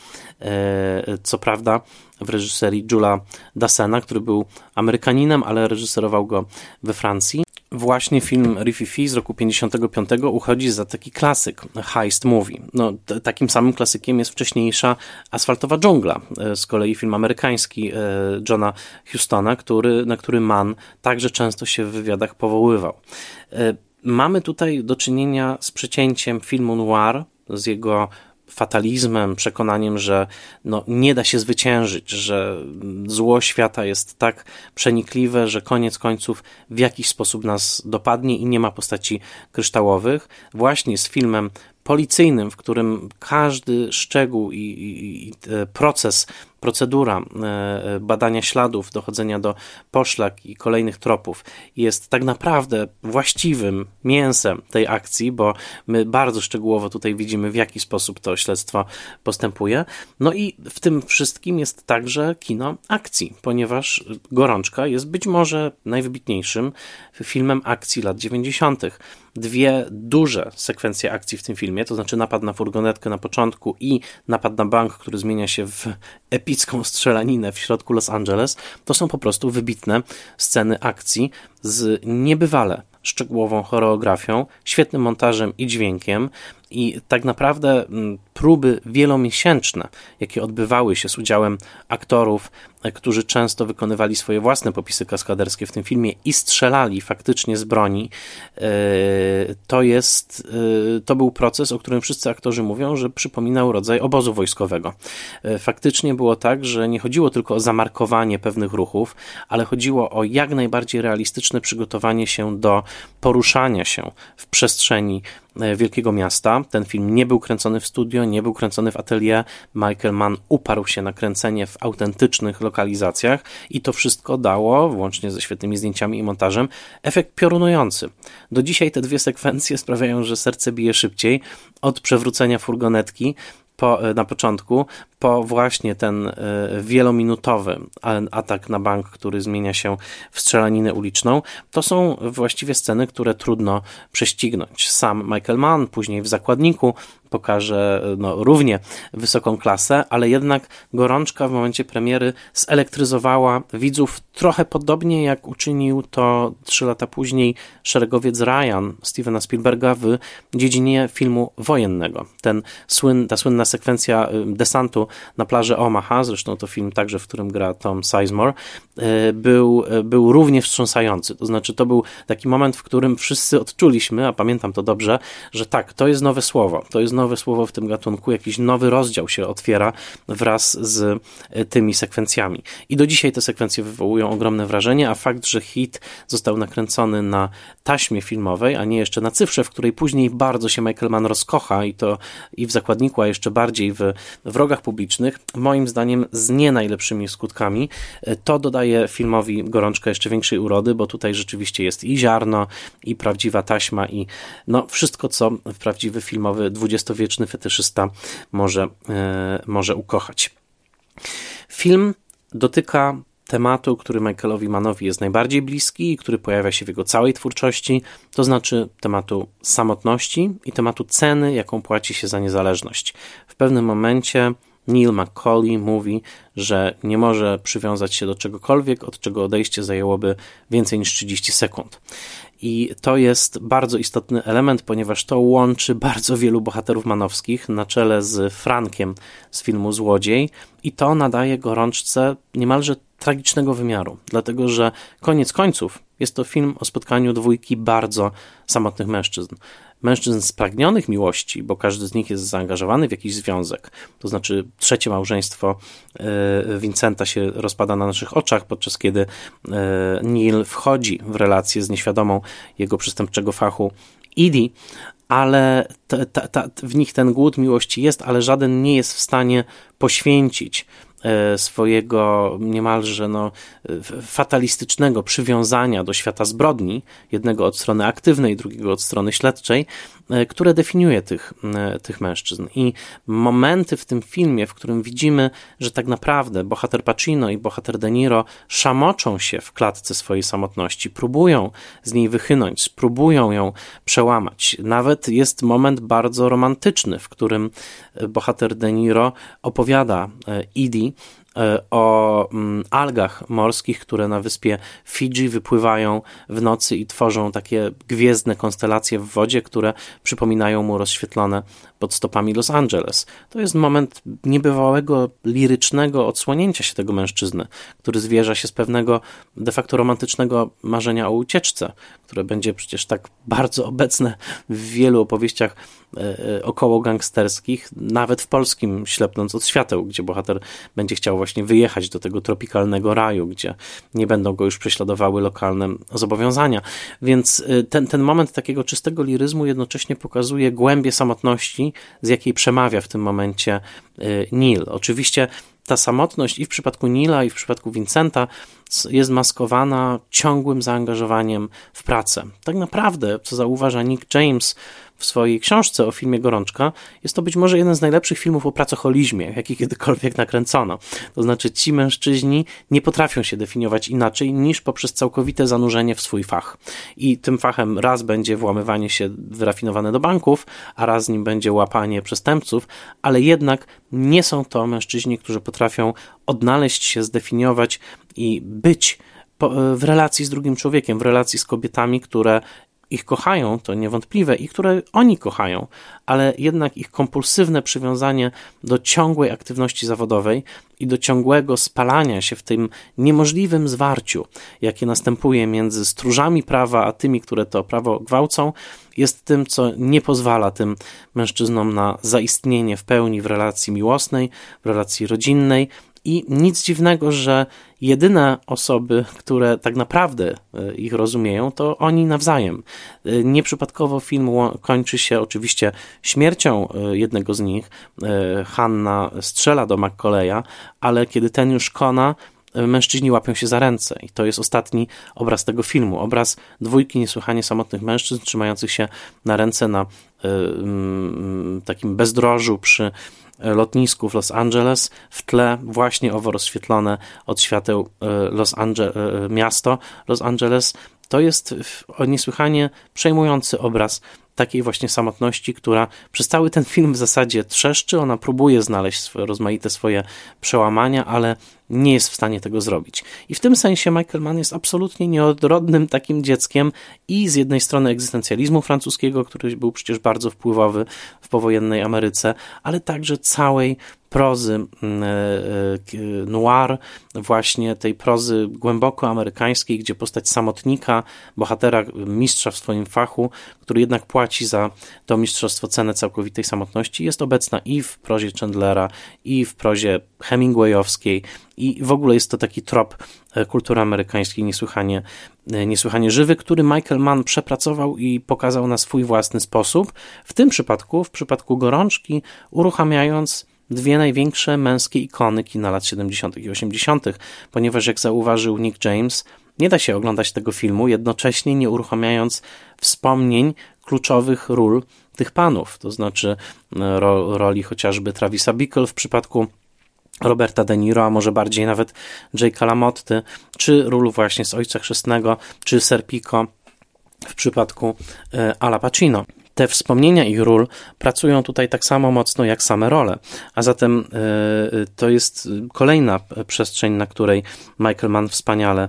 E, co prawda w reżyserii Jula Dassena, który był Amerykaninem, ale reżyserował go we Francji. Właśnie film Rififi z roku 55 uchodzi za taki klasyk, heist movie. No, takim samym klasykiem jest wcześniejsza Asfaltowa dżungla, e, z kolei film amerykański e, Johna Hustona, który, na który Mann także często się w wywiadach powoływał. Mamy tutaj do czynienia z przecięciem filmu noir, z jego fatalizmem, przekonaniem, że no, nie da się zwyciężyć, że zło świata jest tak przenikliwe, że koniec końców w jakiś sposób nas dopadnie i nie ma postaci kryształowych. Właśnie z filmem policyjnym, w którym każdy szczegół i, i, i proces procedura e, badania śladów, dochodzenia do poszlak i kolejnych tropów jest tak naprawdę właściwym mięsem tej akcji, bo my bardzo szczegółowo tutaj widzimy, w jaki sposób to śledztwo postępuje. No i w tym wszystkim jest także kino akcji, ponieważ Gorączka jest być może najwybitniejszym filmem akcji lat 90 dwie duże sekwencje akcji w tym filmie, to znaczy napad na furgonetkę na początku i napad na bank, który zmienia się w epicką strzelaninę w środku Los Angeles, to są po prostu wybitne sceny akcji z niebywale szczegółową choreografią, świetnym montażem i dźwiękiem, i tak naprawdę mm, próby wielomiesięczne, jakie odbywały się z udziałem aktorów, e, którzy często wykonywali swoje własne popisy kaskaderskie w tym filmie i strzelali faktycznie z broni, e, to jest, e, to był proces, o którym wszyscy aktorzy mówią, że przypominał rodzaj obozu wojskowego. Faktycznie było tak, że nie chodziło tylko o zamarkowanie pewnych ruchów, ale chodziło o jak najbardziej realistyczne przygotowanie się do poruszania się w przestrzeni wielkiego miasta. Ten film nie był kręcony w studio, nie był kręcony w atelier. Michael Mann uparł się na kręcenie w autentycznych lokalizacjach i to wszystko dało, włącznie ze świetnymi zdjęciami i montażem, efekt piorunujący. Do dzisiaj te dwie sekwencje sprawiają, że serce bije szybciej od przewrócenia furgonetki po, e, na początku, po właśnie ten e, wielominutowy atak na bank, który zmienia się w strzelaninę uliczną, to są właściwie sceny, które trudno prześcignąć. Sam Michael Mann, później w zakładniku, pokaże no, równie wysoką klasę, ale jednak gorączka w momencie premiery zelektryzowała widzów trochę podobnie jak uczynił to trzy lata później szeregowiec Ryan Stevena Spielberga w dziedzinie filmu wojennego. Ten ta słynna sekwencja y, desantu na plaży Omaha, zresztą to film także, w którym gra Tom Sizemore, y, był, y, był równie wstrząsający. To znaczy, to był taki moment, w którym wszyscy odczuliśmy, a pamiętam to dobrze, że tak, to jest nowe słowo, to jest nowe słowo w tym gatunku, jakiś nowy rozdział się otwiera wraz z tymi sekwencjami. I do dzisiaj te sekwencje wywołują ogromne wrażenie, a fakt, że hit został nakręcony na taśmie filmowej, a nie jeszcze na cyfrze, w której później bardzo się Michael Mann rozkocha i to i w zakładniku, a jeszcze bardziej w wrogach publicznych, moim zdaniem z nie najlepszymi skutkami. To dodaje filmowi gorączkę jeszcze większej urody, bo tutaj rzeczywiście jest i ziarno, i prawdziwa taśma, i no wszystko, co prawdziwy filmowy, dwudziestowieczny fetyszysta może, e, może ukochać. Film dotyka tematu, który Michaelowi Mannowi jest najbardziej bliski i który pojawia się w jego całej twórczości, to znaczy tematu samotności i tematu ceny, jaką płaci się za niezależność. W pewnym momencie Neil McCauley mówi, że nie może przywiązać się do czegokolwiek, od czego odejście zajęłoby więcej niż 30 sekund. I to jest bardzo istotny element, ponieważ to łączy bardzo wielu bohaterów manowskich na czele z Frankiem z filmu Złodziej, i to nadaje gorączce niemalże tragicznego wymiaru, dlatego że koniec końców jest to film o spotkaniu dwójki bardzo samotnych mężczyzn. Mężczyzn spragnionych miłości, bo każdy z nich jest zaangażowany w jakiś związek. To znaczy, trzecie małżeństwo e, Vincenta się rozpada na naszych oczach, podczas kiedy e, Neil wchodzi w relację z nieświadomą jego przestępczego fachu Idi, ale ta, ta, ta, w nich ten głód miłości jest, ale żaden nie jest w stanie poświęcić swojego niemalże no, fatalistycznego przywiązania do świata zbrodni, jednego od strony aktywnej, drugiego od strony śledczej, e, które definiuje tych, e, tych mężczyzn. I momenty w tym filmie, w którym widzimy, że tak naprawdę bohater Pacino i bohater De Niro szamoczą się w klatce swojej samotności, próbują z niej wychynąć, próbują ją przełamać. Nawet jest moment bardzo romantyczny, w którym bohater De Niro opowiada Idi, E, o algach morskich, które na wyspie Fidżi wypływają w nocy i tworzą takie gwiezdne konstelacje w wodzie, które przypominają mu rozświetlone pod stopami Los Angeles. To jest moment niebywałego, lirycznego odsłonięcia się tego mężczyzny, który zwierza się z pewnego de facto romantycznego marzenia o ucieczce, które będzie przecież tak bardzo obecne w wielu opowieściach e, e, około gangsterskich, nawet w polskim Ślepnąc od świateł, gdzie bohater będzie chciał właśnie wyjechać do tego tropikalnego raju, gdzie nie będą go już prześladowały lokalne zobowiązania. Więc e, ten, ten moment takiego czystego liryzmu jednocześnie pokazuje głębię samotności, z jakiej przemawia w tym momencie y, Neil. Oczywiście ta samotność i w przypadku Nila, i w przypadku Vincenta jest maskowana ciągłym zaangażowaniem w pracę. Tak naprawdę, co zauważa Nick James w swojej książce o filmie Gorączka, jest to być może jeden z najlepszych filmów o pracocholizmie, jaki kiedykolwiek nakręcono. To znaczy, ci mężczyźni nie potrafią się definiować inaczej niż poprzez całkowite zanurzenie w swój fach. I tym fachem raz będzie włamywanie się wyrafinowane do banków, a raz nim będzie łapanie przestępców, ale jednak nie są to mężczyźni, którzy potrafią odnaleźć się, zdefiniować i być w relacji z drugim człowiekiem, w relacji z kobietami, które ich kochają, to niewątpliwe, i które oni kochają, ale jednak ich kompulsywne przywiązanie do ciągłej aktywności zawodowej i do ciągłego spalania się w tym niemożliwym zwarciu, jakie następuje między stróżami prawa a tymi, które to prawo gwałcą, jest tym, co nie pozwala tym mężczyznom na zaistnienie w pełni w relacji miłosnej, w relacji rodzinnej, i nic dziwnego, że jedyne osoby, które tak naprawdę e, ich rozumieją, to oni nawzajem. E, nieprzypadkowo film kończy się oczywiście śmiercią e, jednego z nich. Hanna strzela do McColeya, ale kiedy ten już kona, mężczyźni łapią się za ręce. I to jest ostatni obraz tego filmu. Obraz dwójki niesłychanie samotnych mężczyzn trzymających się na ręce na takim bezdrożu przy lotnisku w Los Angeles, w tle właśnie owo rozświetlone od świateł e, Los Angeles, miasto Los Angeles. To jest niesłychanie przejmujący obraz takiej właśnie samotności, która przez cały ten film w zasadzie trzeszczy. Ona próbuje znaleźć rozmaite swoje przełamania, ale nie jest w stanie tego zrobić. I w tym sensie Michael Mann jest absolutnie nieodrodnym takim dzieckiem i z jednej strony egzystencjalizmu francuskiego, który był przecież bardzo wpływowy w powojennej Ameryce, ale także całej prozy mm, e, e, noir, właśnie tej prozy głęboko amerykańskiej, gdzie postać samotnika, bohatera, mistrza w swoim fachu, który jednak płaci za to mistrzostwo cenę całkowitej samotności, jest obecna i w prozie Chandlera, i w prozie Hemingwayowskiej, i w ogóle jest to taki trop e, kultury amerykańskiej niesłychanie, niesłychanie żywy, który Michael Mann przepracował i pokazał na swój własny sposób. W tym przypadku, w przypadku gorączki, uruchamiając dwie największe męskie ikony kina lat 70. i 80., ponieważ jak zauważył Nick James, nie da się oglądać tego filmu jednocześnie nie uruchamiając wspomnień kluczowych ról tych panów, to znaczy e, ro, roli chociażby Travisa Bickle w przypadku Roberta De Niro, a może bardziej nawet Jake'a LaMotty, czy ról właśnie z Ojca Chrzestnego, czy Serpico w przypadku e, Ala Pacino. Te wspomnienia ich ról pracują tutaj tak samo mocno jak same role. A zatem to jest kolejna przestrzeń, na której Michael Mann wspaniale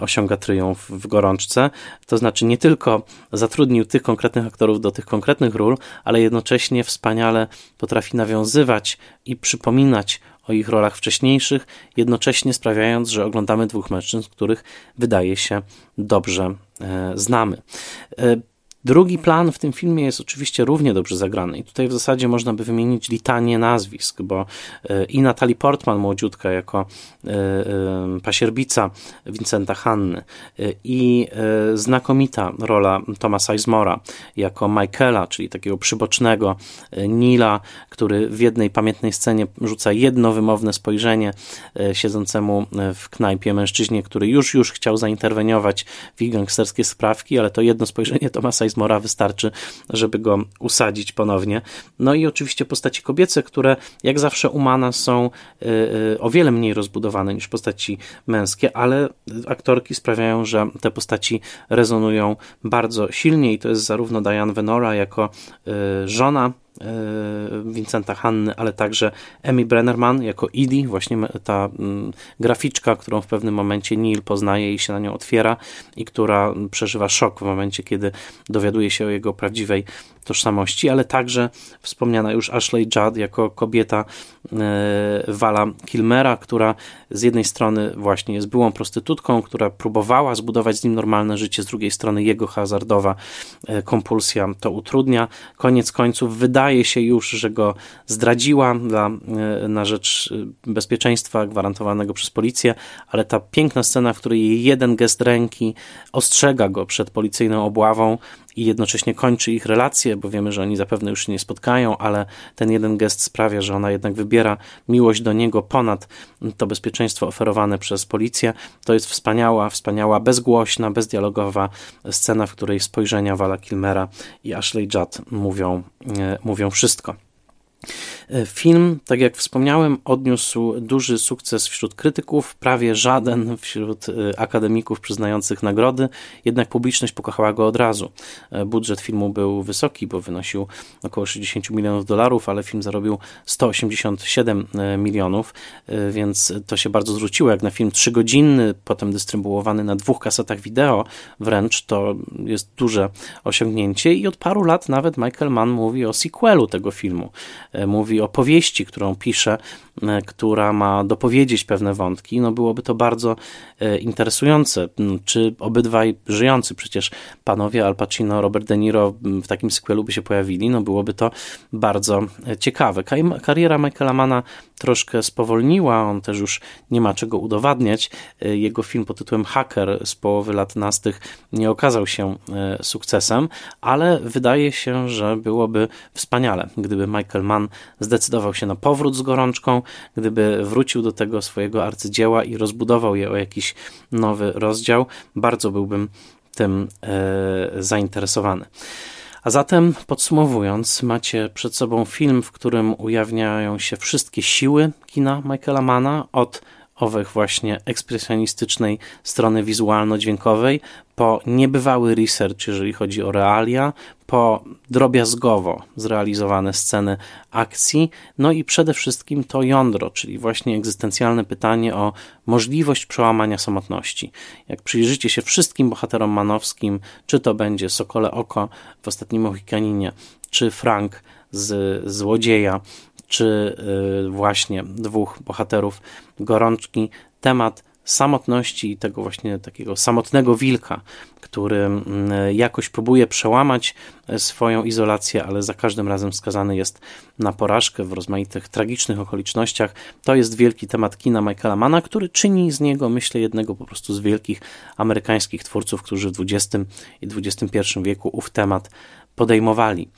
osiąga triumf w gorączce. To znaczy nie tylko zatrudnił tych konkretnych aktorów do tych konkretnych ról, ale jednocześnie wspaniale potrafi nawiązywać i przypominać o ich rolach wcześniejszych, jednocześnie sprawiając, że oglądamy dwóch mężczyzn, których wydaje się dobrze e, znamy. Drugi plan w tym filmie jest oczywiście równie dobrze zagrany i tutaj w zasadzie można by wymienić litanię nazwisk, bo e, i Natalie Portman, młodziutka, jako e, e, pasierbica Vincenta Hanny i znakomita rola Thomasa Izmora jako Michaela, czyli takiego przybocznego Nila, który w jednej pamiętnej scenie rzuca jedno wymowne spojrzenie siedzącemu w knajpie mężczyźnie, który już już chciał zainterweniować w gangsterskie sprawki, ale to jedno spojrzenie Thomasa Izmora Mora wystarczy, żeby go usadzić ponownie. No i oczywiście postaci kobiece, które jak zawsze umana są y, y, o wiele mniej rozbudowane niż postaci męskie, ale aktorki sprawiają, że te postaci rezonują bardzo silnie i to jest zarówno Diane Venora jako y, żona Vincenta Hanny, ale także Emmy Brennerman jako Edie, właśnie ta mm, graficzka, którą w pewnym momencie Neil poznaje i się na nią otwiera i która przeżywa szok w momencie, kiedy dowiaduje się o jego prawdziwej tożsamości, ale także wspomniana już Ashley Judd jako kobieta e, Wala Kilmera, która z jednej strony właśnie jest byłą prostytutką, która próbowała zbudować z nim normalne życie, z drugiej strony jego hazardowa e, kompulsja to utrudnia. Koniec końców wydaje się już, że go zdradziła dla, e, na rzecz bezpieczeństwa gwarantowanego przez policję, ale ta piękna scena, w której jeden gest ręki ostrzega go przed policyjną obławą, i jednocześnie kończy ich relacje, bo wiemy, że oni zapewne już się nie spotkają, ale ten jeden gest sprawia, że ona jednak wybiera miłość do niego ponad to bezpieczeństwo oferowane przez policję. To jest wspaniała, wspaniała, bezgłośna, bezdialogowa scena, w której spojrzenia Wala Kilmera i Ashley Judd mówią, e, mówią wszystko. E, film, tak jak wspomniałem, odniósł duży sukces wśród krytyków, prawie żaden wśród e, akademików przyznających nagrody, jednak publiczność pokochała go od razu. E, budżet filmu był wysoki, bo wynosił około 60 milionów dolarów, ale film zarobił 187 milionów, więc to się bardzo zwróciło. Jak na film trzygodzinny, potem dystrybuowany na dwóch kasetach wideo, wręcz to jest duże osiągnięcie i od paru lat nawet Michael Mann mówi o sequelu tego filmu. Mówi mówi o powieści, którą pisze, e, która ma dopowiedzieć pewne wątki, no byłoby to bardzo e, interesujące. Czy obydwaj żyjący przecież panowie Al Pacino, Robert De Niro w takim sequelu by się pojawili, no byłoby to bardzo e, ciekawe. Kariera Michaela Mana troszkę spowolniła, on też już nie ma czego udowadniać. Jego film pod tytułem Hacker z połowy lat nastych nie okazał się sukcesem, ale wydaje się, że byłoby wspaniale, gdyby Michael Mann zdecydował się na powrót z gorączką, gdyby wrócił do tego swojego arcydzieła i rozbudował je o jakiś nowy rozdział, bardzo byłbym tym e, zainteresowany. A zatem podsumowując, macie przed sobą film, w którym ujawniają się wszystkie siły kina Michaela Mana od owych właśnie ekspresjonistycznej strony wizualno-dźwiękowej, po niebywały research, jeżeli chodzi o realia, po drobiazgowo zrealizowane sceny akcji, no i przede wszystkim to jądro, czyli właśnie egzystencjalne pytanie o możliwość przełamania samotności. Jak przyjrzycie się wszystkim bohaterom manowskim, czy to będzie Sokole Oko w ostatnim Mohikaninie, czy Frank z Złodzieja, czy y, właśnie dwóch bohaterów gorączki, temat samotności i tego właśnie takiego samotnego wilka, który mm, jakoś próbuje przełamać e, swoją izolację, ale za każdym razem skazany jest na porażkę w rozmaitych tragicznych okolicznościach. To jest wielki temat kina Michaela Mana, który czyni z niego, myślę, jednego po prostu z wielkich amerykańskich twórców, którzy w XX i XXI wieku ów temat podejmowali.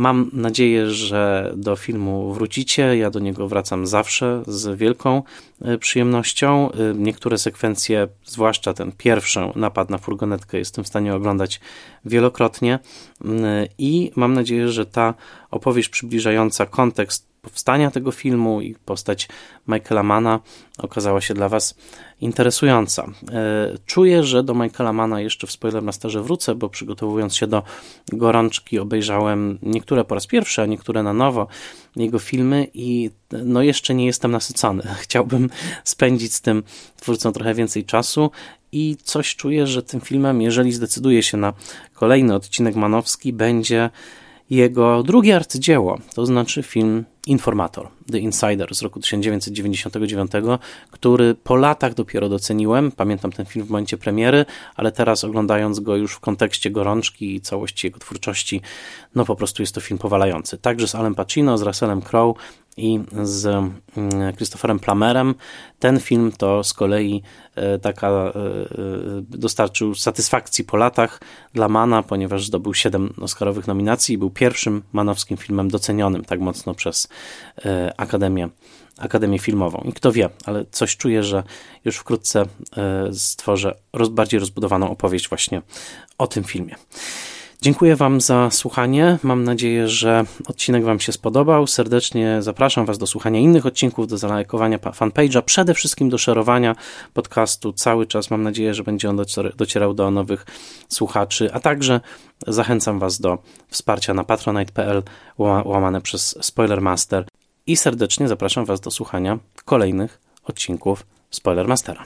Mam nadzieję, że do filmu wrócicie. Ja do niego wracam zawsze z wielką e, przyjemnością. E, niektóre sekwencje, zwłaszcza ten pierwszy napad na furgonetkę, jestem w stanie oglądać wielokrotnie mm, i mam nadzieję, że ta opowieść przybliżająca kontekst powstania tego filmu i postać Michaela Mana okazała się dla Was interesująca. E, czuję, że do Michaela Mana jeszcze w Spoilermasterze wrócę, bo przygotowując się do gorączki obejrzałem niektóre po raz pierwszy, a niektóre na nowo jego filmy i no jeszcze nie jestem nasycony. Chciałbym spędzić z tym twórcą trochę więcej czasu i coś czuję, że tym filmem, jeżeli zdecyduje się na kolejny odcinek Manowski, będzie jego drugie arcydzieło, to znaczy film Informator, The Insider z roku 1999, który po latach dopiero doceniłem. Pamiętam ten film w momencie premiery, ale teraz oglądając go już w kontekście gorączki i całości jego twórczości, no po prostu jest to film powalający. Także z Alem Pacino, z Russellem Crowe i z mm, Christopherem Plamerem. Ten film to z kolei e, taka e, e, dostarczył satysfakcji po latach dla Mana, ponieważ zdobył 7 Oscarowych nominacji i był pierwszym manowskim filmem docenionym tak mocno przez Akademię Akademię Filmową. I kto wie, ale coś czuję, że już wkrótce stworzę bardziej rozbudowaną opowieść właśnie o tym filmie. Dziękuję Wam za słuchanie. Mam nadzieję, że odcinek Wam się spodobał. Serdecznie zapraszam Was do słuchania innych odcinków, do zalajkowania fanpage'a, przede wszystkim do szerowania podcastu. Cały czas mam nadzieję, że będzie on docierał do nowych słuchaczy, a także zachęcam Was do wsparcia na patronite.pl łamane przez Spoilermaster i serdecznie zapraszam Was do słuchania kolejnych odcinków Spoilermastera.